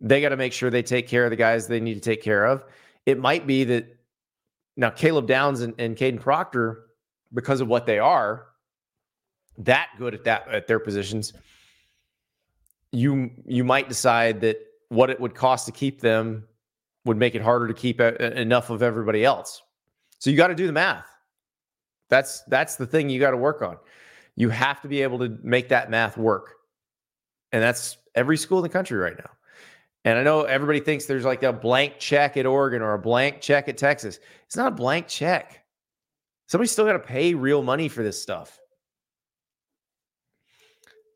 they got to make sure they take care of the guys they need to take care of. It might be that now Caleb Downs and, and Kadyn Proctor because of what they are that good at that at their positions you you might decide that what it would cost to keep them would make it harder to keep enough of everybody else. So you got to do the math. That's that's the thing you got to work on. You have to be able to make that math work. And that's every school in the country right now. And i know everybody thinks there's like a blank check at oregon or a blank check at texas. It's not a blank check. Somebody's still got to pay real money for this stuff.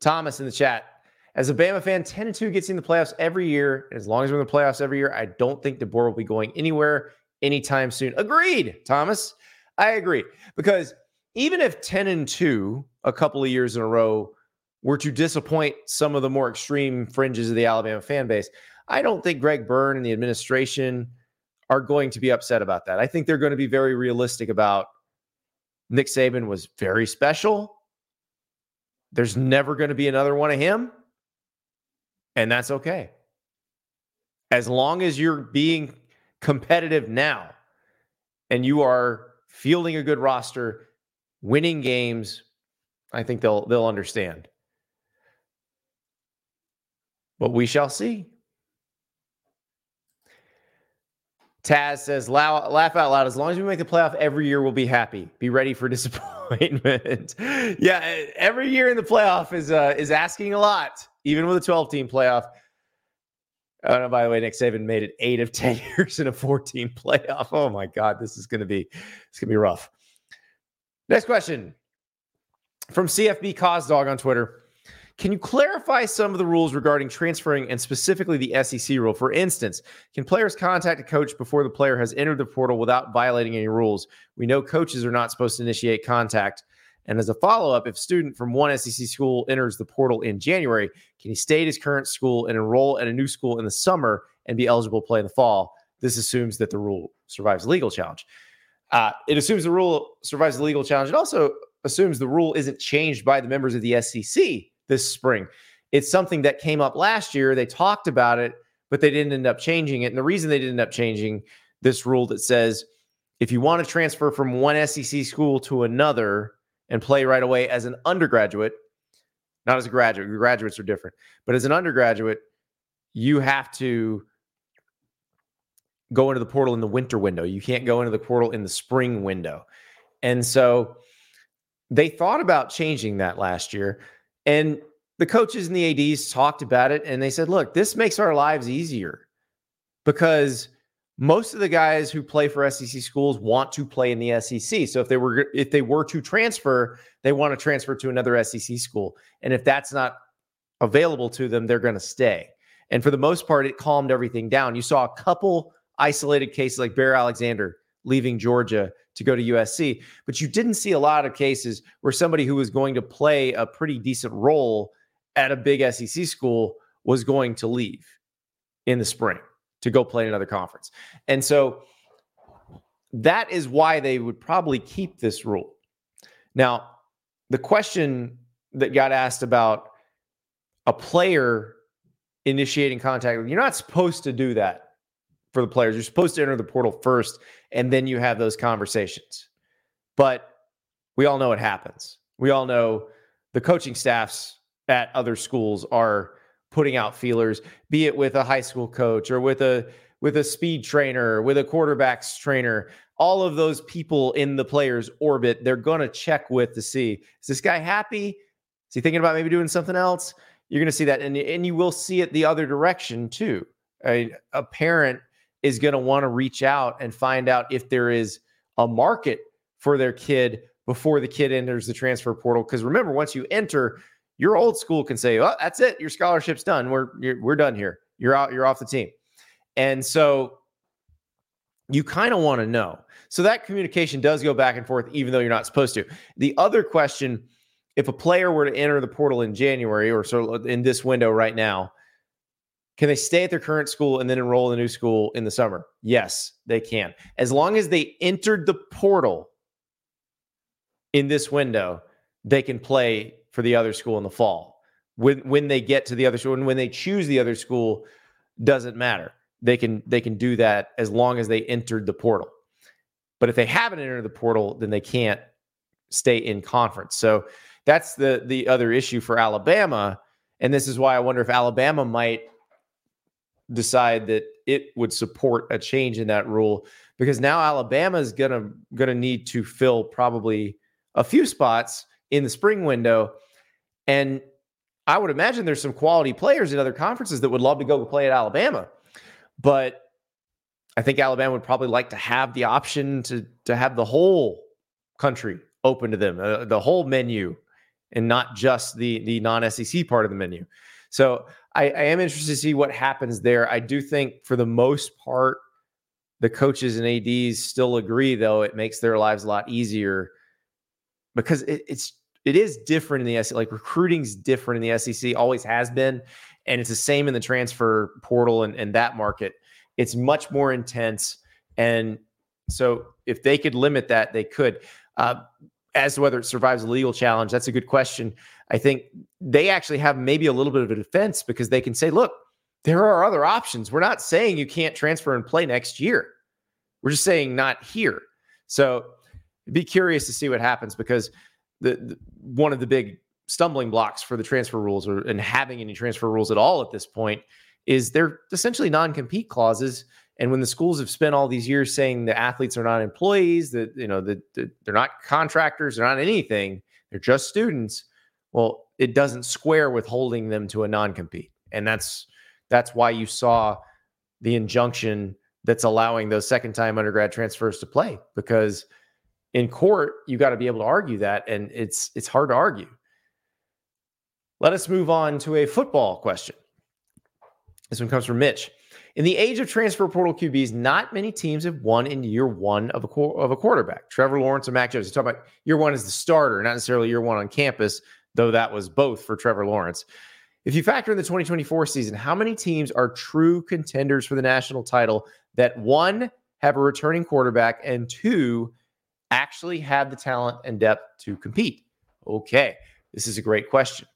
Thomas in the chat. As a Bama fan, 10 and 2 gets in the playoffs every year. As long as we're in the playoffs every year, I don't think DeBoer will be going anywhere anytime soon. Agreed, Thomas. I agree. Because even if 10 and 2 a couple of years in a row were to disappoint some of the more extreme fringes of the Alabama fan base, I don't think Greg Byrne and the administration are going to be upset about that. I think they're going to be very realistic about Nick Saban was very special. There's never going to be another one of him. And that's okay. As long as you're being competitive now and you are fielding a good roster, winning games, I think they'll they'll understand. But we shall see. Taz says, laugh out loud. As long as we make the playoff every year, we'll be happy. Be ready for disappointment. yeah, every year in the playoff is uh, is asking a lot, even with a 12 team playoff. Oh, no, by the way, Nick Saban made it eight of 10 years in a 14 playoff. Oh my God, this is going to be, it's going to be rough. Next question from CFB Dog on Twitter. Can you clarify some of the rules regarding transferring and specifically the SEC rule? For instance, can players contact a coach before the player has entered the portal without violating any rules? We know coaches are not supposed to initiate contact. And as a follow up, if a student from one SEC school enters the portal in January, can he stay at his current school and enroll at a new school in the summer and be eligible to play in the fall? This assumes that the rule survives legal challenge. Uh, it assumes the rule survives the legal challenge. It also assumes the rule isn't changed by the members of the SEC this spring. It's something that came up last year. They talked about it, but they didn't end up changing it. And the reason they didn't end up changing this rule that says if you want to transfer from one SEC school to another and play right away as an undergraduate, not as a graduate, graduates are different, but as an undergraduate, you have to go into the portal in the winter window. You can't go into the portal in the spring window. And so they thought about changing that last year. And the coaches and the ADs talked about it and they said, look, this makes our lives easier because most of the guys who play for SEC schools want to play in the SEC. So if they were if they were to transfer, they want to transfer to another SEC school. And if that's not available to them, they're going to stay. And for the most part, it calmed everything down. You saw a couple isolated cases like Bear Alexander leaving Georgia to go to USC. But you didn't see a lot of cases where somebody who was going to play a pretty decent role at a big SEC school was going to leave in the spring to go play in another conference. And so that is why they would probably keep this rule. Now, the question that got asked about a player initiating contact, you're not supposed to do that for the players. You're supposed to enter the portal first, and then you have those conversations. But we all know it happens. We all know the coaching staffs at other schools are putting out feelers, be it with a high school coach or with a with a speed trainer, with a quarterbacks trainer, all of those people in the player's orbit, they're going to check with to see is this guy happy? Is he thinking about maybe doing something else? You're going to see that. And, and you will see it the other direction too. A, a parent is going to want to reach out and find out if there is a market for their kid before the kid enters the transfer portal. Because remember, once you enter, your old school can say, "Oh, that's it. Your scholarship's done. We're we're done here. You're out. You're off the team." And so you kind of want to know. So that communication does go back and forth, even though you're not supposed to. The other question if a player were to enter the portal in January or so uh, in this window right now, can they stay at their current school and then enroll in a new school in the summer? Yes, they can. As long as they entered the portal in this window, they can play for the other school in the fall. When when they get to the other school and when they choose the other school, doesn't matter. They can they can do that as long as they entered the portal. But if they haven't entered the portal, then they can't stay in conference. So that's the the other issue for Alabama. And this is why I wonder if Alabama might decide that it would support a change in that rule because now Alabama is gonna gonna need to fill probably a few spots in the spring window. And I would imagine there's some quality players in other conferences that would love to go play at Alabama. But I think Alabama would probably like to have the option to to have the whole country open to them, uh, the whole menu, and not just the the non SEC part of the menu. So I, I am interested to see what happens there. I do think for the most part, the coaches and ads still agree, though it makes their lives a lot easier because it, it's it is different in the SEC. Like recruiting's different in the SEC, always has been, and it's the same in the transfer portal and, and that market. It's much more intense, and so if they could limit that, they could. Uh, as to whether it survives a legal challenge, that's a good question. I think they actually have maybe a little bit of a defense because they can say, look, there are other options. We're not saying you can't transfer and play next year. We're just saying not here. So be curious to see what happens because the, the one of the big stumbling blocks for the transfer rules or and having any transfer rules at all at this point is they're essentially non-compete clauses. And when the schools have spent all these years saying the athletes are not employees that you know that the, they're not contractors they're not anything they're just students well it doesn't square with holding them to a non-compete. And that's that's why you saw the injunction that's allowing those second time undergrad transfers to play because in court you got to be able to argue that and it's it's hard to argue. Let us move on to a football question. This one comes from mitch. In the age of transfer portal qbs not many teams have won in year one of a of a quarterback. Trevor lawrence and mac jones you talk about year one as the starter not necessarily year one on campus though that was both for trevor lawrence. If you factor in the 2024 season how many teams are true contenders for the national title that one have a returning quarterback and two actually have the talent and depth to compete? Okay, this is a great question.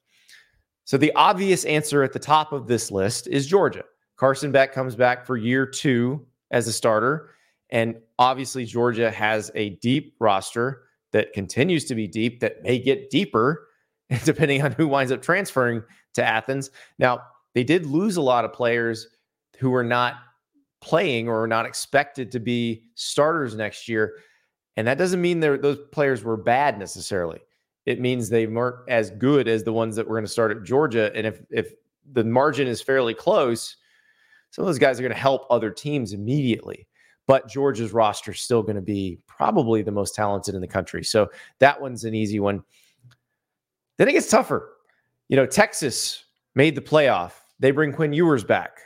So, the obvious answer at the top of this list is Georgia. Carson Beck comes back for year two as a starter. And obviously, Georgia has a deep roster that continues to be deep, that may get deeper depending on who winds up transferring to Athens. Now, they did lose a lot of players who are not playing or are not expected to be starters next year. And that doesn't mean those players were bad necessarily. It means they weren't as good as the ones that were going to start at Georgia. And if if the margin is fairly close, some of those guys are going to help other teams immediately. But Georgia's roster is still going to be probably the most talented in the country. So that one's an easy one. Then it gets tougher. You know, Texas made the playoff. They bring Quinn Ewers back.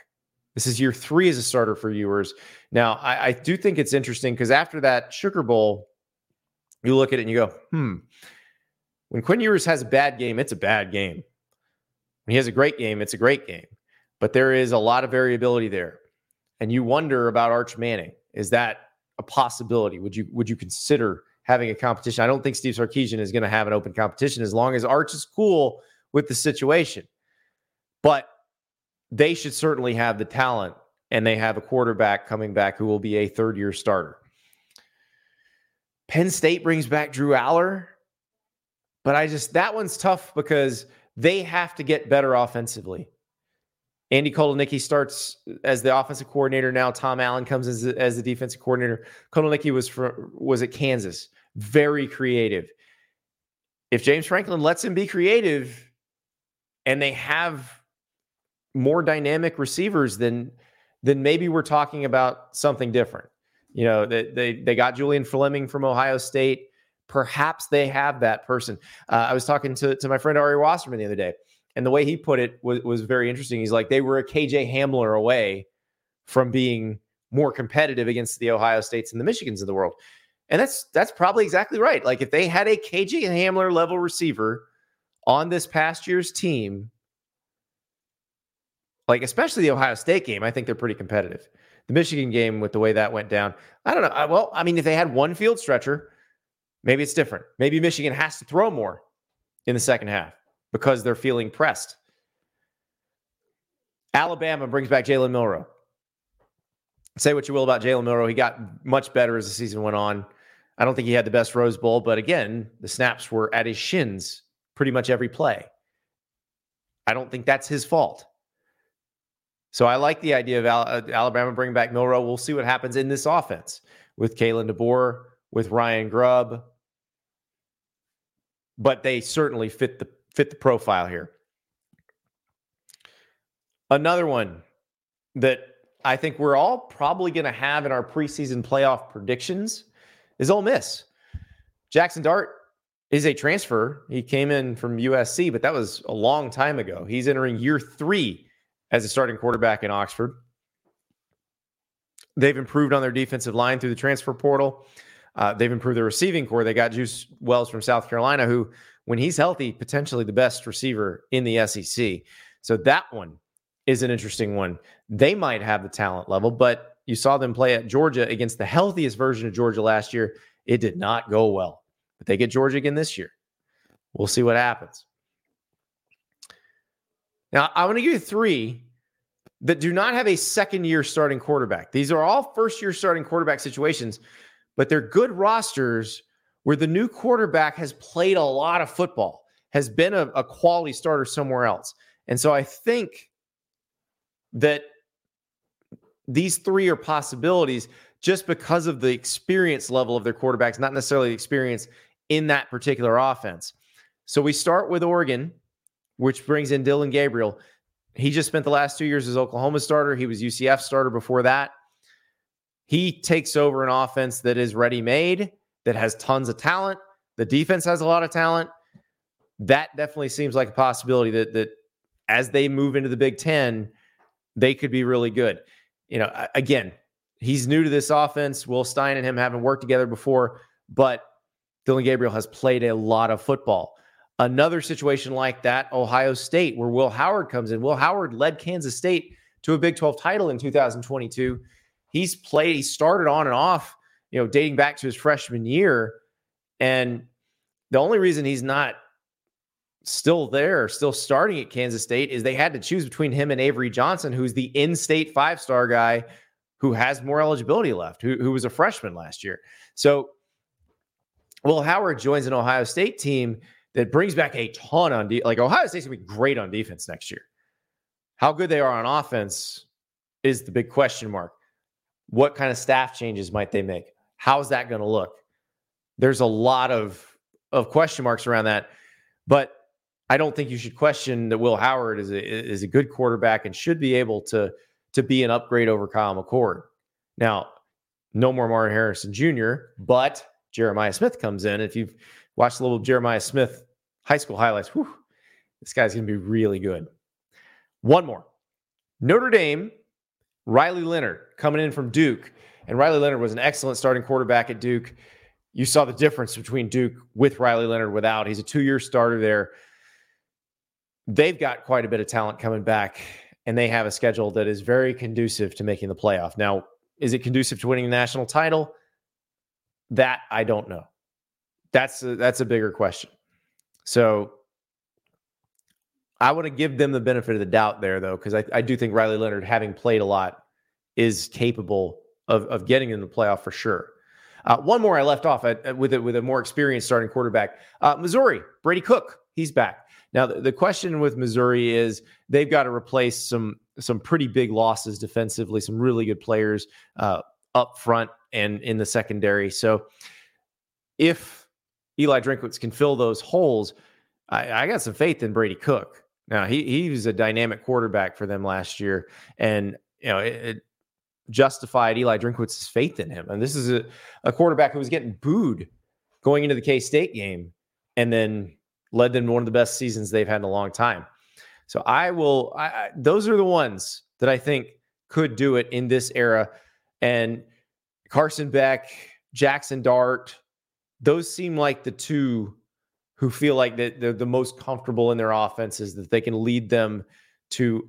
This is year three as a starter for Ewers. Now, I, I do think it's interesting because after that Sugar Bowl, you look at it and you go, hmm. When Quinn Ewers has a bad game, it's a bad game. When he has a great game, it's a great game. But there is a lot of variability there. And you wonder about Arch Manning. Is that a possibility? Would you would you consider having a competition? I don't think Steve Sarkisian is going to have an open competition as long as Arch is cool with the situation. But they should certainly have the talent and they have a quarterback coming back who will be a third year starter. Penn State brings back Drew Allar, but I just, that one's tough because they have to get better offensively. Andy Kotelnicki starts as the offensive coordinator. Now Tom Allen comes as, as the defensive coordinator. Kotelnicki was for, was at Kansas. Very creative. If James Franklin lets him be creative, and they have more dynamic receivers, then then maybe we're talking about something different. You know, they they, they got Julian Fleming from Ohio State. Perhaps they have that person. Uh, I was talking to, to my friend Ari Wasserman the other day and the way he put it was, was very interesting. He's like, they were a KJ Hamler away from being more competitive against the Ohio States and the Michigans of the world. And that's that's probably exactly right. Like if they had a KJ Hamler level receiver on this past year's team, like especially the Ohio State game, I think they're pretty competitive. The Michigan game with the way that went down, I don't know. I, well, I mean, if they had one field stretcher, maybe it's different. Maybe Michigan has to throw more in the second half because they're feeling pressed. Alabama brings back Jalen Milroe. Say what you will about Jalen Milroe, He got much better as the season went on. I don't think he had the best Rose Bowl, but again, the snaps were at his shins pretty much every play. I don't think that's his fault. So I like the idea of uh, Alabama bringing back Milroe. We'll see what happens in this offense with Kalen DeBoer, with Ryan Grubb. But they certainly fit the fit the profile here. Another one that I think we're all probably going to have in our preseason playoff predictions is Ole Miss. Jackson Dart is a transfer. He came in from USC, but that was a long time ago. He's entering year three as a starting quarterback in Oxford. They've improved on their defensive line through the transfer portal. Uh, they've improved their receiving corps. They got Juice Wells from South Carolina, who when he's healthy, potentially the best receiver in the SEC. So that one is an interesting one. They might have the talent level, but you saw them play at Georgia against the healthiest version of Georgia last year. It did not go well, but they get Georgia again this year. We'll see what happens. Now, I want to give you three that do not have a second year starting quarterback. These are all first year starting quarterback situations, but they're good rosters where the new quarterback has played a lot of football, has been a, a quality starter somewhere else. And so I think that these three are possibilities just because of the experience level of their quarterbacks, not necessarily the experience in that particular offense. So we start with Oregon, which brings in Dillon Gabriel. He just spent the last two years as Oklahoma starter. He was UCF starter before that. He takes over an offense that is ready made that has tons of talent. The defense has a lot of talent. That definitely seems like a possibility that that as they move into the Big Ten, they could be really good. You know, again, he's new to this offense. Will Stein and him haven't worked together before, but Dillon Gabriel has played a lot of football. Another situation like that, Ohio State, where Will Howard comes in. Will Howard led Kansas State to a Big 12 title in 2022. He's played, he started on and off you know, dating back to his freshman year. And the only reason he's not still there, still starting at Kansas State, is they had to choose between him and Avery Johnson, who's the in state five star guy who has more eligibility left, who, who was a freshman last year. So, Will Howard joins an Ohio State team that brings back a ton on de- like Ohio State's gonna be great on defense next year. How good they are on offense is the big question mark. What kind of staff changes might they make? How's that going to look? There's a lot of of question marks around that, but I don't think you should question that Will Howard is a, is a good quarterback and should be able to to be an upgrade over Kyle McCord. Now, no more Marvin Harrison Jr., but Jeremiah Smith comes in. If you've watched a little Jeremiah Smith high school highlights, whew, this guy's going to be really good. One more Notre Dame, Riley Leonard coming in from Duke. And Riley Leonard was an excellent starting quarterback at Duke. You saw the difference between Duke with Riley Leonard without. He's a two year starter there. They've got quite a bit of talent coming back, and they have a schedule that is very conducive to making the playoff. Now, is it conducive to winning the national title? That I don't know. That's a, that's a bigger question. So I want to give them the benefit of the doubt there, though, because I, I do think Riley Leonard, having played a lot, is capable of, of getting in the playoff for sure. Uh, one more I left off at, with it with a more experienced starting quarterback. Uh, Missouri, Brady Cook, he's back. Now the, the question with Missouri is they've got to replace some some pretty big losses defensively, some really good players uh, up front and in the secondary. So if Eli Drinkwitz can fill those holes, I, I got some faith in Brady Cook. Now he he was a dynamic quarterback for them last year, and you know it, it justified Eli Drinkwitz's faith in him. And this is a, a quarterback who was getting booed going into the K State game, and then led them to one of the best seasons they've had in a long time. So I will. I, I, those are the ones that I think could do it in this era, and Carson Beck, Jackson Dart, those seem like the two who feel like that they're the most comfortable in their offenses that they can lead them to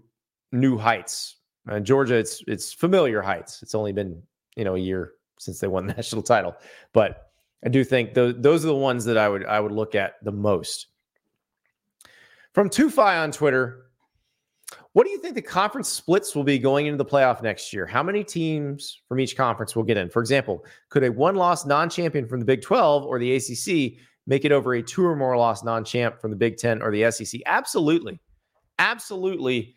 new heights. Uh, Georgia, it's it's familiar heights. It's only been you know a year since they won the national title, but I do think those those are the ones that I would I would look at the most. From Tufi on Twitter, what do you think the conference splits will be going into the playoff next year? How many teams from each conference will get in? For example, could a one-loss non-champion from the Big 12 or the ACC make it over a two or more loss non-champ from the Big 10 or the SEC? Absolutely. Absolutely.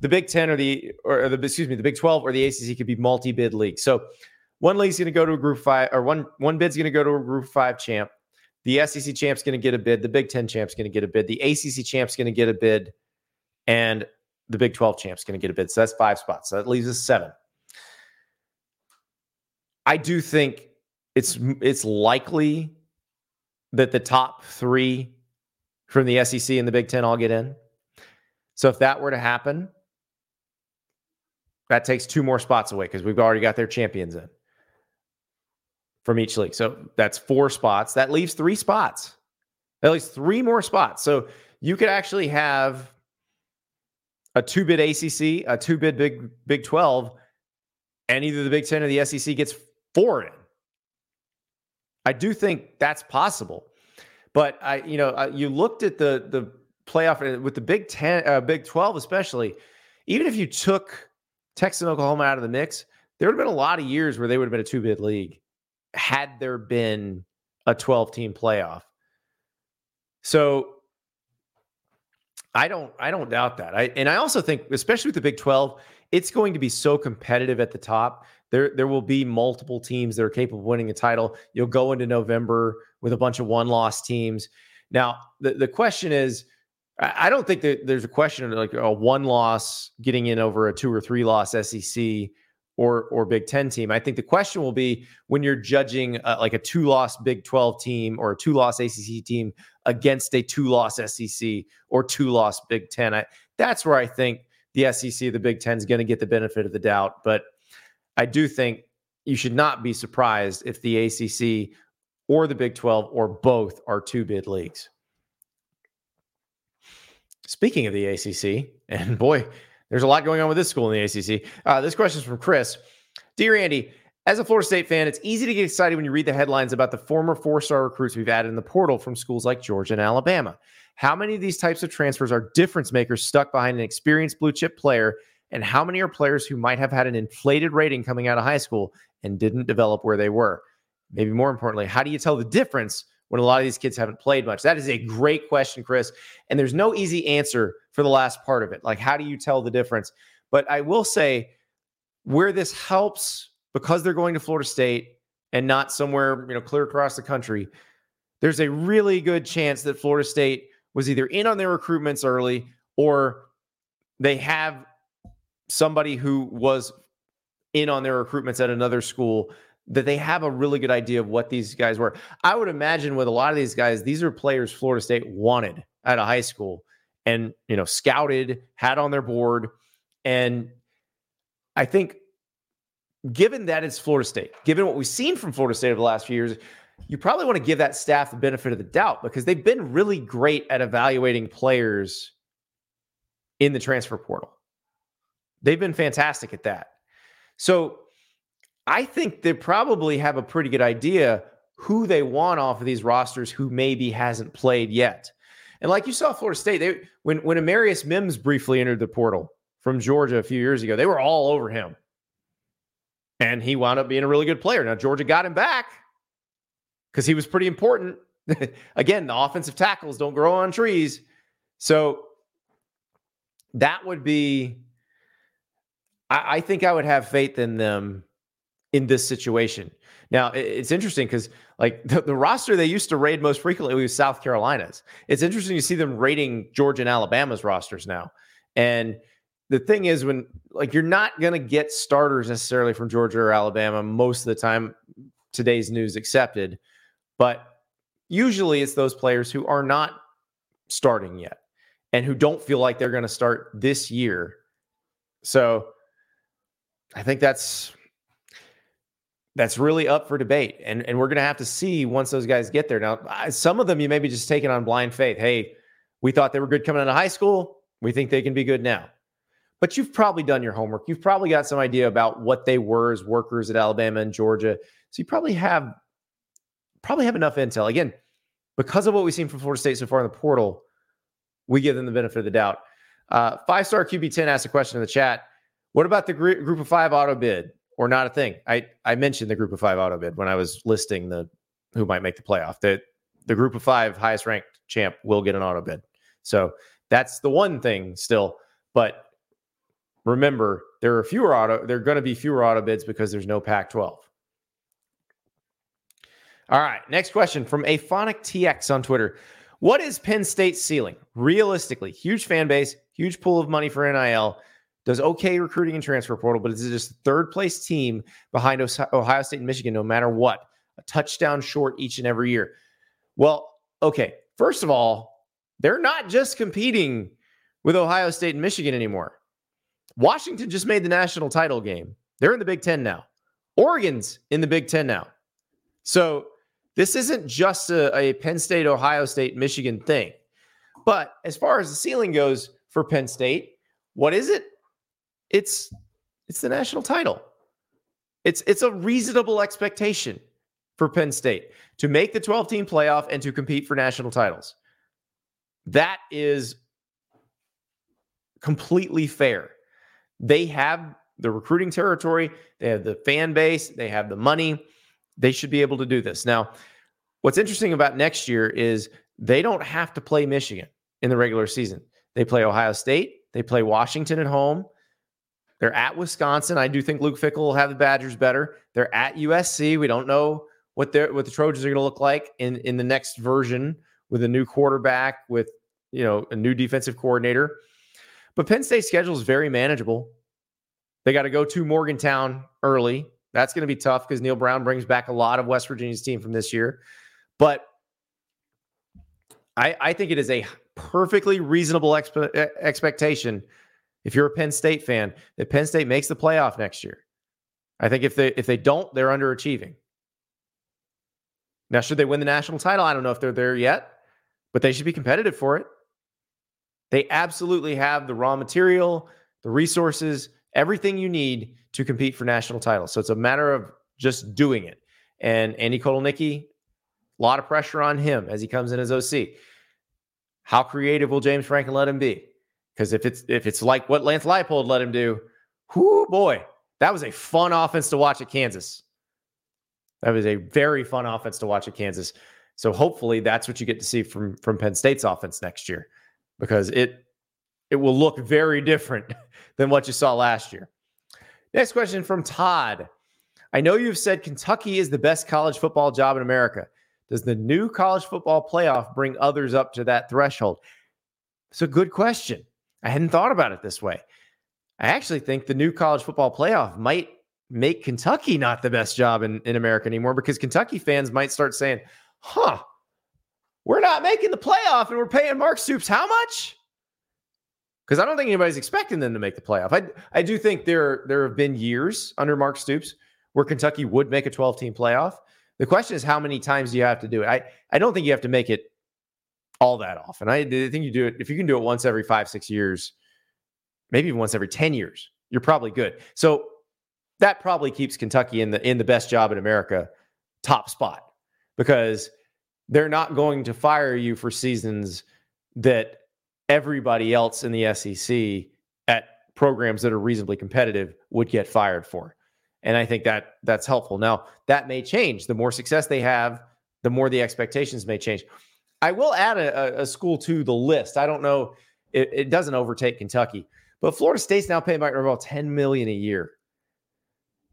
The Big 10 or the or the excuse me, the Big 12 or the ACC could be multi-bid league. So one league's going to go to a group 5 or one one bid's going to go to a group 5 champ. The SEC champ's going to get a bid, the Big 10 champ's going to get a bid, the ACC champ's going to get a bid and the Big 12 champ's going to get a bid. So that's 5 spots. So that leaves us 7. I do think it's it's likely that the top three from the SEC and the Big Ten all get in. So if that were to happen, that takes two more spots away because we've already got their champions in from each league. So that's four spots. That leaves three spots, at least three more spots. So you could actually have a two bid ACC, a two bid Big Big 12, and either the Big Ten or the SEC gets four in. I do think that's possible. But I, you know, you looked at the the playoff uh, with the Big Ten, uh, Big Twelve, especially. Even if you took Texas and Oklahoma out of the mix, there would have been a lot of years where they would have been a two bid league had there been a 12 team playoff. So I don't I don't doubt that. I and I also think especially with the Big 12, it's going to be so competitive at the top there there will be multiple teams that are capable of winning a title. You'll go into November with a bunch of one loss teams. Now, the, the question is, I don't think that there's a question of like a one loss getting in over a two or three loss SEC or or Big Ten team. I think the question will be when you're judging uh, like a two loss Big 12 team or a two loss ACC team against a two loss SEC or two loss Big Ten. I, that's where I think the SEC, the Big Ten is going to get the benefit of the doubt. But I do think you should not be surprised if the ACC or the Big 12 or both are two bid leagues. Speaking of the ACC, and boy, there's a lot going on with this school in the ACC. Uh, this question is from Chris. Dear Andy, as a Florida State fan, it's easy to get excited when you read the headlines about the former four star recruits we've added in the portal from schools like Georgia and Alabama. How many of these types of transfers are difference makers stuck behind an experienced blue chip player and how many are players who might have had an inflated rating coming out of high school and didn't develop where they were? Maybe more importantly, how do you tell the difference when a lot of these kids haven't played much? That is a great question, Chris. And there's no easy answer for the last part of it. Like, how do you tell the difference? But I will say where this helps because they're going to Florida State and not somewhere, you know, clear across the country, there's a really good chance that Florida State was either in on their recruitments early or they have somebody who was in on their recruitments at another school that they have a really good idea of what these guys were. I would imagine with a lot of these guys, these are players Florida State wanted out of high school and, you know, scouted, had on their board. And I think given that it's Florida State, given what we've seen from Florida State over the last few years, you probably want to give that staff the benefit of the doubt because they've been really great at evaluating players in the transfer portal. They've been fantastic at that. So I think they probably have a pretty good idea who they want off of these rosters who maybe hasn't played yet. And like you saw Florida State, they when when Amarius Mims briefly entered the portal from Georgia a few years ago, they were all over him. And he wound up being a really good player. Now Georgia got him back because he was pretty important. Again, the offensive tackles don't grow on trees. So that would be I, I think I would have faith in them in this situation. Now it's interesting because like the, the, roster they used to raid most frequently was South Carolina's. It's interesting to see them raiding Georgia and Alabama's rosters now. And the thing is, when like you're not gonna get starters necessarily from Georgia or Alabama most of the time, today's news accepted, but usually it's those players who are not starting yet and who don't feel like they're going to start this year. So I think that's that's really up for debate. And, and we're going to have to see once those guys get there. Now, some of them you may be just taking on blind faith. Hey, we thought they were good coming out of high school. We think they can be good now. But you've probably done your homework. You've probably got some idea about what they were as workers at Alabama and Georgia. So you probably have probably have enough intel. Again, because of what we've seen from Florida State so far in the portal, we give them the benefit of the doubt. Uh, five star QB10 asked a question in the chat. What about the gr- group of five auto bid? or not a thing. I I mentioned the group of five auto bid when I was listing the who might make the playoff. That the group of five highest ranked champ will get an auto bid. So that's the one thing still. But remember, there are fewer auto. There are going to be fewer auto bids because there's no Pac-12. All right, next question from Aphonic TX on Twitter. What is Penn State's ceiling? Realistically, huge fan base, huge pool of money for NIL does okay recruiting and transfer portal, but it's just third place team behind Ohio State and Michigan, no matter what. A touchdown short each and every year. Well, okay. First of all, they're not just competing with Ohio State and Michigan anymore. Washington just made the national title game. They're in the Big Ten now. Oregon's in the Big Ten now. So this isn't just a, a Penn State, Ohio State, Michigan thing. But as far as the ceiling goes for Penn State, what is it? It's it's the national title. It's it's a reasonable expectation for Penn State to make the 12 team playoff and to compete for national titles. That is completely fair. They have the recruiting territory, they have the fan base, they have the money. They should be able to do this. Now, what's interesting about next year is they don't have to play Michigan in the regular season. They play Ohio State, they play Washington at home, they're at Wisconsin. I do think Luke Fickell will have the Badgers better. They're at USC. We don't know what they what the Trojans are going to look like in in the next version with a new quarterback, with you know a new defensive coordinator. But Penn State's schedule is very manageable. They got to go to Morgantown early. That's going to be tough because Neal Brown brings back a lot of West Virginia's team from this year. But I, I think it is a perfectly reasonable expe- expectation if you're a Penn State fan, that Penn State makes the playoff next year. I think if they if they don't, they're underachieving. Now, should they win the national title? I don't know if they're there yet, but they should be competitive for it. They absolutely have the raw material, the resources, everything you need to compete for national titles. So it's a matter of just doing it. And Andy Kotelnicki, a lot of pressure on him as he comes in as OC. How creative will James Franklin let him be? Because if it's if it's like what Lance Leipold let him do, whoo boy, that was a fun offense to watch at Kansas. That was a very fun offense to watch at Kansas. So hopefully that's what you get to see from from Penn State's offense next year, because it it will look very different than what you saw last year. Next question from Todd. I know you've said Kentucky is the best college football job in America. Does the new college football playoff bring others up to that threshold? It's a good question. I hadn't thought about it this way. I actually think the new college football playoff might make Kentucky not the best job in, in America anymore because Kentucky fans might start saying, huh, we're not making the playoff and we're paying Mark Stoops how much? Because I don't think anybody's expecting them to make the playoff. I, I do think there, there have been years under Mark Stoops where Kentucky would make a 12 team playoff. The question is, how many times do you have to do it? I, I don't think you have to make it all that often. I, I think you do it if you can do it once every five, six years, maybe even once every 10 years, you're probably good. So that probably keeps Kentucky in the in the best job in America top spot because they're not going to fire you for seasons that everybody else in the SEC at programs that are reasonably competitive would get fired for. And I think that that's helpful. Now, that may change. The more success they have, the more the expectations may change. I will add a, a school to the list. I don't know, it, it doesn't overtake Kentucky, But Florida State's now paying Mike Norvell 10 million a year.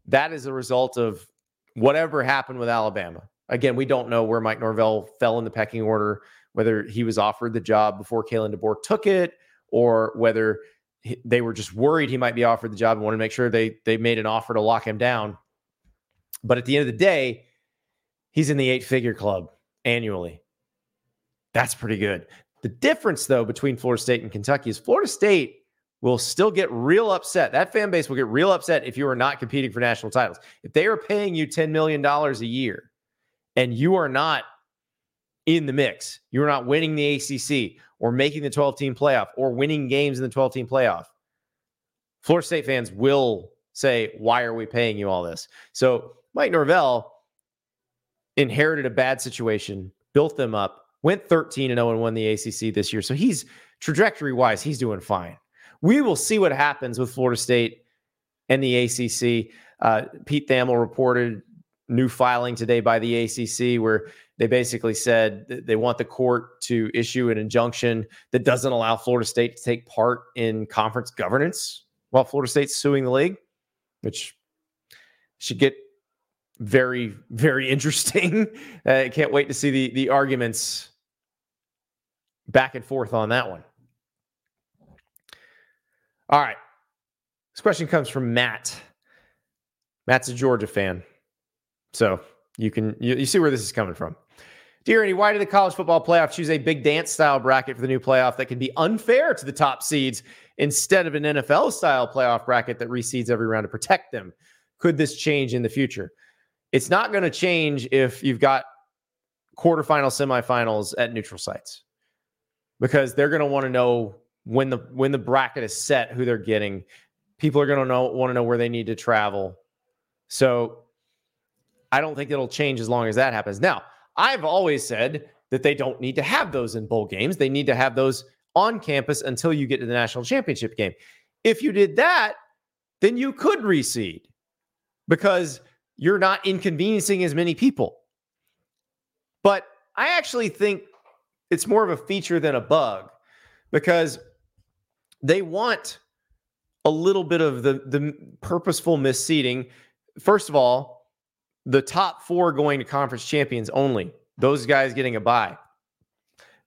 That is a result of whatever happened with Alabama. Again, we don't know where Mike Norvell fell in the pecking order, whether he was offered the job before Kalen DeBoer took it, or whether they were just worried he might be offered the job and wanted to make sure they they made an offer to lock him down. But at the end of the day, he's in the eight figure club annually. That's pretty good. The difference, though, between Florida State and Kentucky is Florida State will still get real upset. That fan base will get real upset if you are not competing for national titles. If they are paying you $10 million a year and you are not in the mix, you're not winning the ACC or making the 12 team playoff or winning games in the 12 team playoff, Florida State fans will say, Why are we paying you all this? So Mike Norvell inherited a bad situation, built them up, went 13 and 0 and won the ACC this year. So he's trajectory wise, he's doing fine. We will see what happens with Florida State and the ACC. Uh, Pete Thamel reported new filing today by the ACC where they basically said they want the court to issue an injunction that doesn't allow Florida State to take part in conference governance while Florida State's suing the league, which should get very, very interesting. I uh, can't wait to see the the arguments back and forth on that one. All right. This question comes from Matt. Matt's a Georgia fan. So you can you, you see where this is coming from. Dear Andy, why did the college football playoff choose a big dance style bracket for the new playoff that can be unfair to the top seeds instead of an NFL style playoff bracket that reseeds every round to protect them? Could this change in the future? It's not going to change if you've got quarterfinal, semifinals at neutral sites because they're going to want to know when the when the bracket is set who they're getting. People are going to know want to know where they need to travel. So I don't think it'll change as long as that happens. Now, I've always said that they don't need to have those in bowl games. They need to have those on campus until you get to the national championship game. If you did that, then you could reseed because you're not inconveniencing as many people. But I actually think it's more of a feature than a bug because they want a little bit of the, the purposeful misseeding. First of all, the top four going to conference champions only, those guys getting a bye.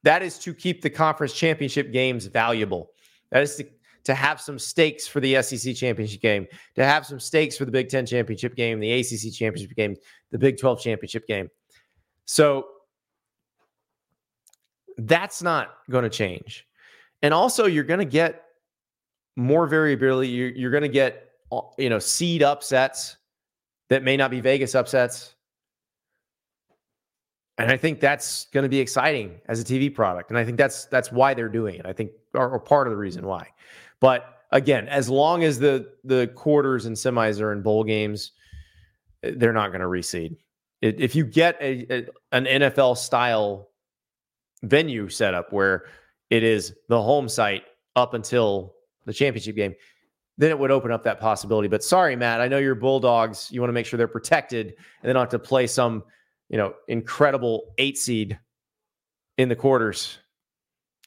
That is to keep the conference championship games valuable. That is to to have some stakes for the SEC championship game, to have some stakes for the Big Ten championship game, the ACC championship game, the Big 12 championship game. So that's not going to change. And also, you're going to get more variability. You're, you're going to get, uh, you know, seed upsets that may not be Vegas upsets. And I think that's going to be exciting as a TV product. And I think that's that's why they're doing it. I think, or, or part of the reason why. But again, as long as the the quarters and semis are in bowl games, eh, they're not going to reseed. If you get a, a, an NFL style venue setup where it is the home site up until the championship game, then it would open up that possibility. But sorry, Matt, I know you're Bulldogs. You want to make sure they're protected and they don't have to play some, you know, incredible eight seed in the quarters.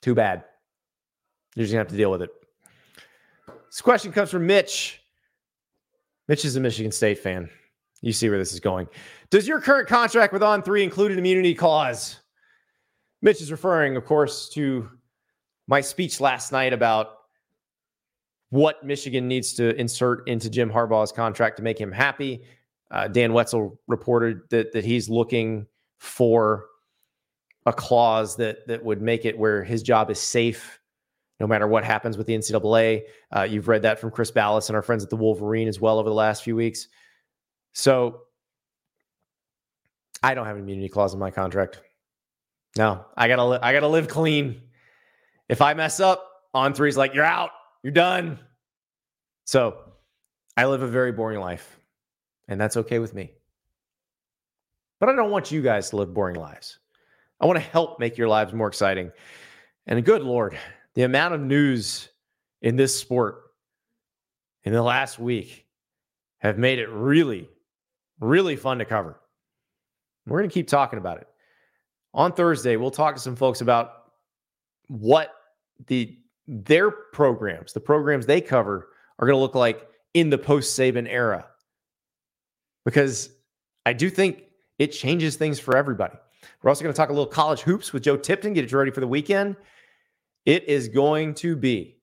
Too bad. You're just gonna have to deal with it. This question comes from Mitch. Mitch is a Michigan State fan. You see where this is going. Does your current contract with On3 include an immunity clause? Mitch is referring, of course, to my speech last night about what Michigan needs to insert into Jim Harbaugh's contract to make him happy. Uh, Dan Wetzel reported that that he's looking for a clause that that would make it where his job is safe no matter what happens with the NCAA. Uh, you've read that from Chris Balas and our friends at the Wolverine as well over the last few weeks. So I don't have an immunity clause in my contract. No, I gotta li- I gotta live clean. If I mess up, On3's like you're out, you're done. So I live a very boring life, and that's okay with me. But I don't want you guys to live boring lives. I want to help make your lives more exciting. And good Lord, the amount of news in this sport in the last week have made it really, really fun to cover. We're going to keep talking about it. On Thursday, we'll talk to some folks about what the their programs, the programs they cover, are going to look like in the post Saban era. Because I do think it changes things for everybody. We're also going to talk a little college hoops with Joe Tipton, get you ready for the weekend. It is going to be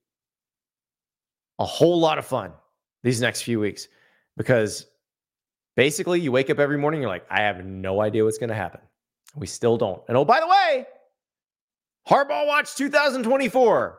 a whole lot of fun these next few weeks because basically you wake up every morning, you're like, I have no idea what's going to happen. We still don't. And oh, by the way, Harbaugh Watch 2024